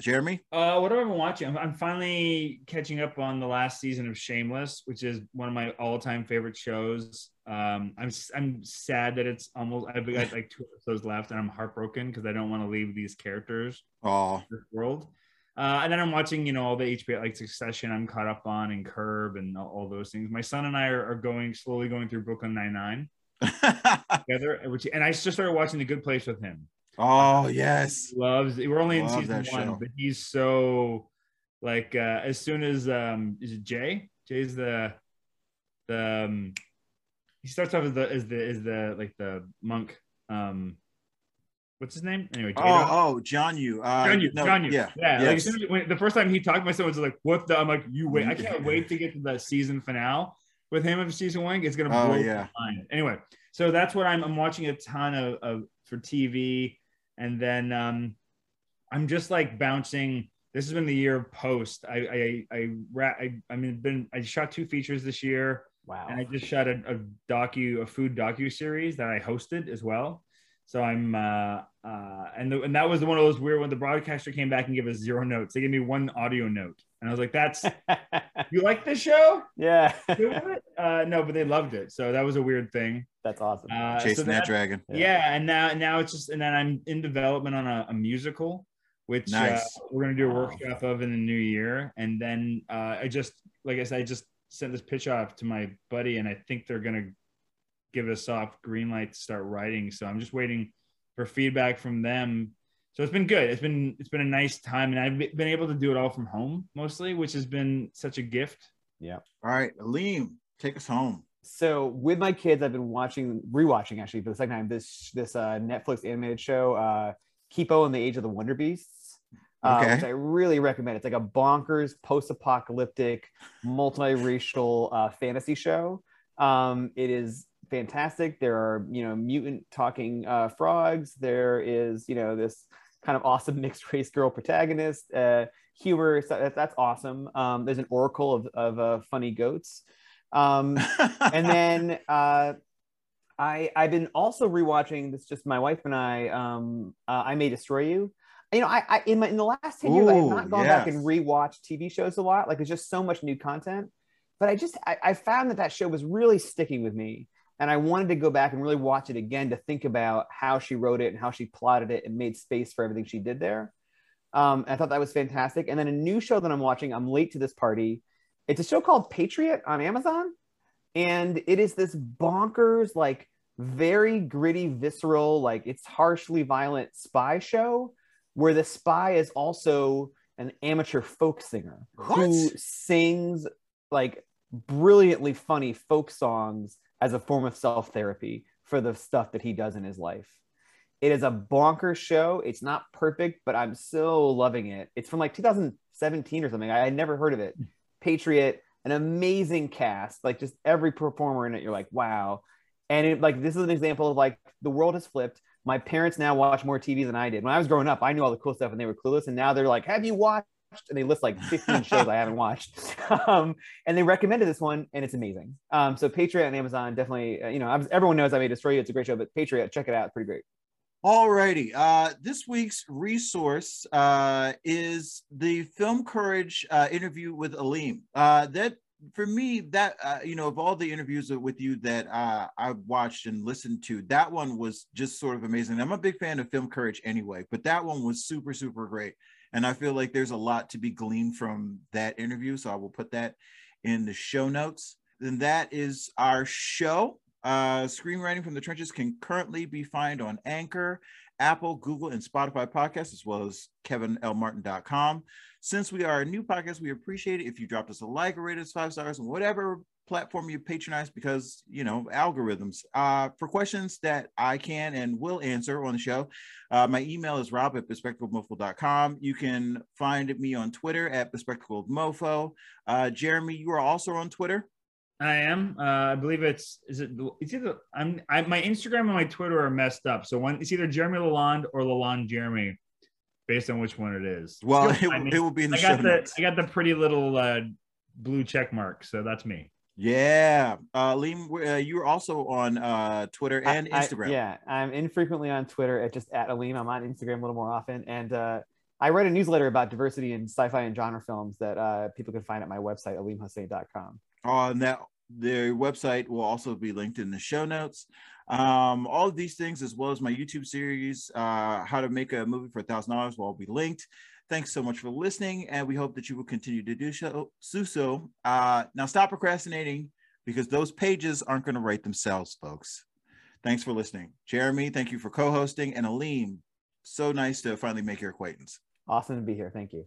Jeremy. Uh, what have I been watching? I'm, I'm finally catching up on the last season of Shameless, which is one of my all-time favorite shows. Um, I'm I'm sad that it's almost I've got like two episodes left, and I'm heartbroken because I don't want to leave these characters Oh, this world. Uh, and then I'm watching, you know, all the HBO like Succession. I'm caught up on and Curb and all, all those things. My son and I are, are going slowly going through Brooklyn Nine Nine. together. Which and I just started watching The Good Place with him. Oh yes. Loves. We're only in Love season one, show. but he's so like uh as soon as um is it Jay? Jay's the the um he starts off as the as the as the like the monk. Um what's his name? Anyway, Jay Oh, oh, Jianyu. Uh, Jianyu, no, Jianyu. Yeah. yeah. Like as as, when, the first time he talked, my son was like, "What the?" I'm like, "You wait! I can't wait to get to the season finale with him of season one. It's gonna Oh, blow yeah. my mind." Anyway, so that's what I'm. I'm watching a ton of, of for TV, and then um, I'm just like bouncing. This has been the year of post. I I I I, I mean, been I shot two features this year. Wow. And I just shot a, a docu, a food docu series that I hosted as well. So I'm, uh, uh, and the, and that was the one of those weird when the broadcaster came back and gave us zero notes. They gave me one audio note, and I was like, "That's you like this show? yeah. You love it?" Uh, no, but they loved it. So that was a weird thing. That's awesome. Uh, so Chasing that that- dragon. Yeah. yeah. and now now it's just and then I'm in development on a, a musical, which uh, we're gonna do a Wow. workshop of in the new year, and then uh, I just like I said, I just sent this pitch off to my buddy, and I think they're gonna give us soft green light to start writing. So I'm just waiting for feedback from them. So it's been good. It's been it's been a nice time, and I've been able to do it all from home mostly, which has been such a gift. yeah. All right, Aleem, take us home. So with my kids, I've been watching, rewatching actually for the second time this this uh, Netflix animated show, uh, Kipo and the Age of the Wonder Beasts, uh, Okay. which I really recommend. It's like a bonkers post-apocalyptic, multiracial uh, fantasy show. Um, it is fantastic. There are you know mutant talking uh, frogs. There is you know this kind of awesome mixed race girl protagonist. Uh, humor, so that, that's awesome. Um, there's an oracle of of uh, funny goats. Um, and then uh, I I've been also rewatching this. Just my wife and I. Um, uh, I may destroy you. You know, I, I in my in the last ten years, I have not gone back and rewatched TV shows a lot. Like there's just so much new content. But I just I, I found that that show was really sticking with me, and I wanted to go back and really watch it again to think about how she wrote it and how she plotted it and made space for everything she did there. Um, I thought that was fantastic. And then a new show that I'm watching. I'm late to this party. It's a show called Patriot on Amazon, and it is this bonkers, like very gritty, visceral, like it's harshly violent spy show where the spy is also an amateur folk singer who sings like brilliantly funny folk songs as a form of self therapy for the stuff that he does in his life. It is a bonker show. It's not perfect, but I'm so loving it. It's from like 2017 or something. I had never heard of it. Patriot, an amazing cast, like just every performer in it. You're like, wow. And it, like this is an example of like the world has flipped. My parents now watch more TV than I did. When I was growing up, I knew all the cool stuff and they were clueless. And now they're like, have you watched? And they list like 15 shows I haven't watched. Um, and they recommended this one and it's amazing. Um, so Patriot on Amazon, definitely, uh, you know, I was, everyone knows I may destroy you. It's a great show, but Patriot, check it out. Pretty great. Alrighty. Uh, this week's resource uh, is the Film Courage uh, interview with Aleem. Uh, that for me, that you know, of all the interviews with you that uh, I watched and listened to, that one was just sort of amazing. I'm a big fan of Film Courage anyway, but that one was super, super great. And I feel like there's a lot to be gleaned from that interview. So I will put that in the show notes. Then that is our show. Uh, Screenwriting from the Trenches can currently be found on Anchor, Apple, Google, and Spotify podcasts, as well as kevinlmartin.com. Since we are a new podcast, we appreciate it if you dropped us a like or rated us five stars and whatever platform you patronize because, you know, algorithms. Uh, for questions that I can and will answer on the show, uh, my email is rob at bespectacledmofo.com. You can find me on Twitter at bespectacledmofo. Uh, Jeremy, you are also on Twitter. I am. Uh, I believe it's is it it's either I'm I, my Instagram and my Twitter are messed up. So one it's either Jeremy Lalonde or Lalonde Jeremy, based on which one it is. Well, it, find me. it will be in the I show got the notes. I got the pretty little uh, blue check mark, so that's me. Yeah, uh, Aleem, uh, you're also on uh, Twitter and I- I- Instagram. yeah, I'm infrequently on Twitter at just at Aleem. I'm on Instagram a little more often, and uh, I write a newsletter about diversity in sci-fi and genre films that uh, people can find at my website aleemhossain.com. On that, their website will also be linked in the show notes. Um, all of these things, as well as my YouTube series, uh, "How to Make a Movie for a Thousand Dollars," will all be linked. Thanks so much for listening, and we hope that you will continue to do so. so. Uh, now, stop procrastinating because those pages aren't going to write themselves, folks. Thanks for listening. Jeremy, thank you for co hosting. And Aleem, so nice to finally make your acquaintance. Awesome to be here. Thank you.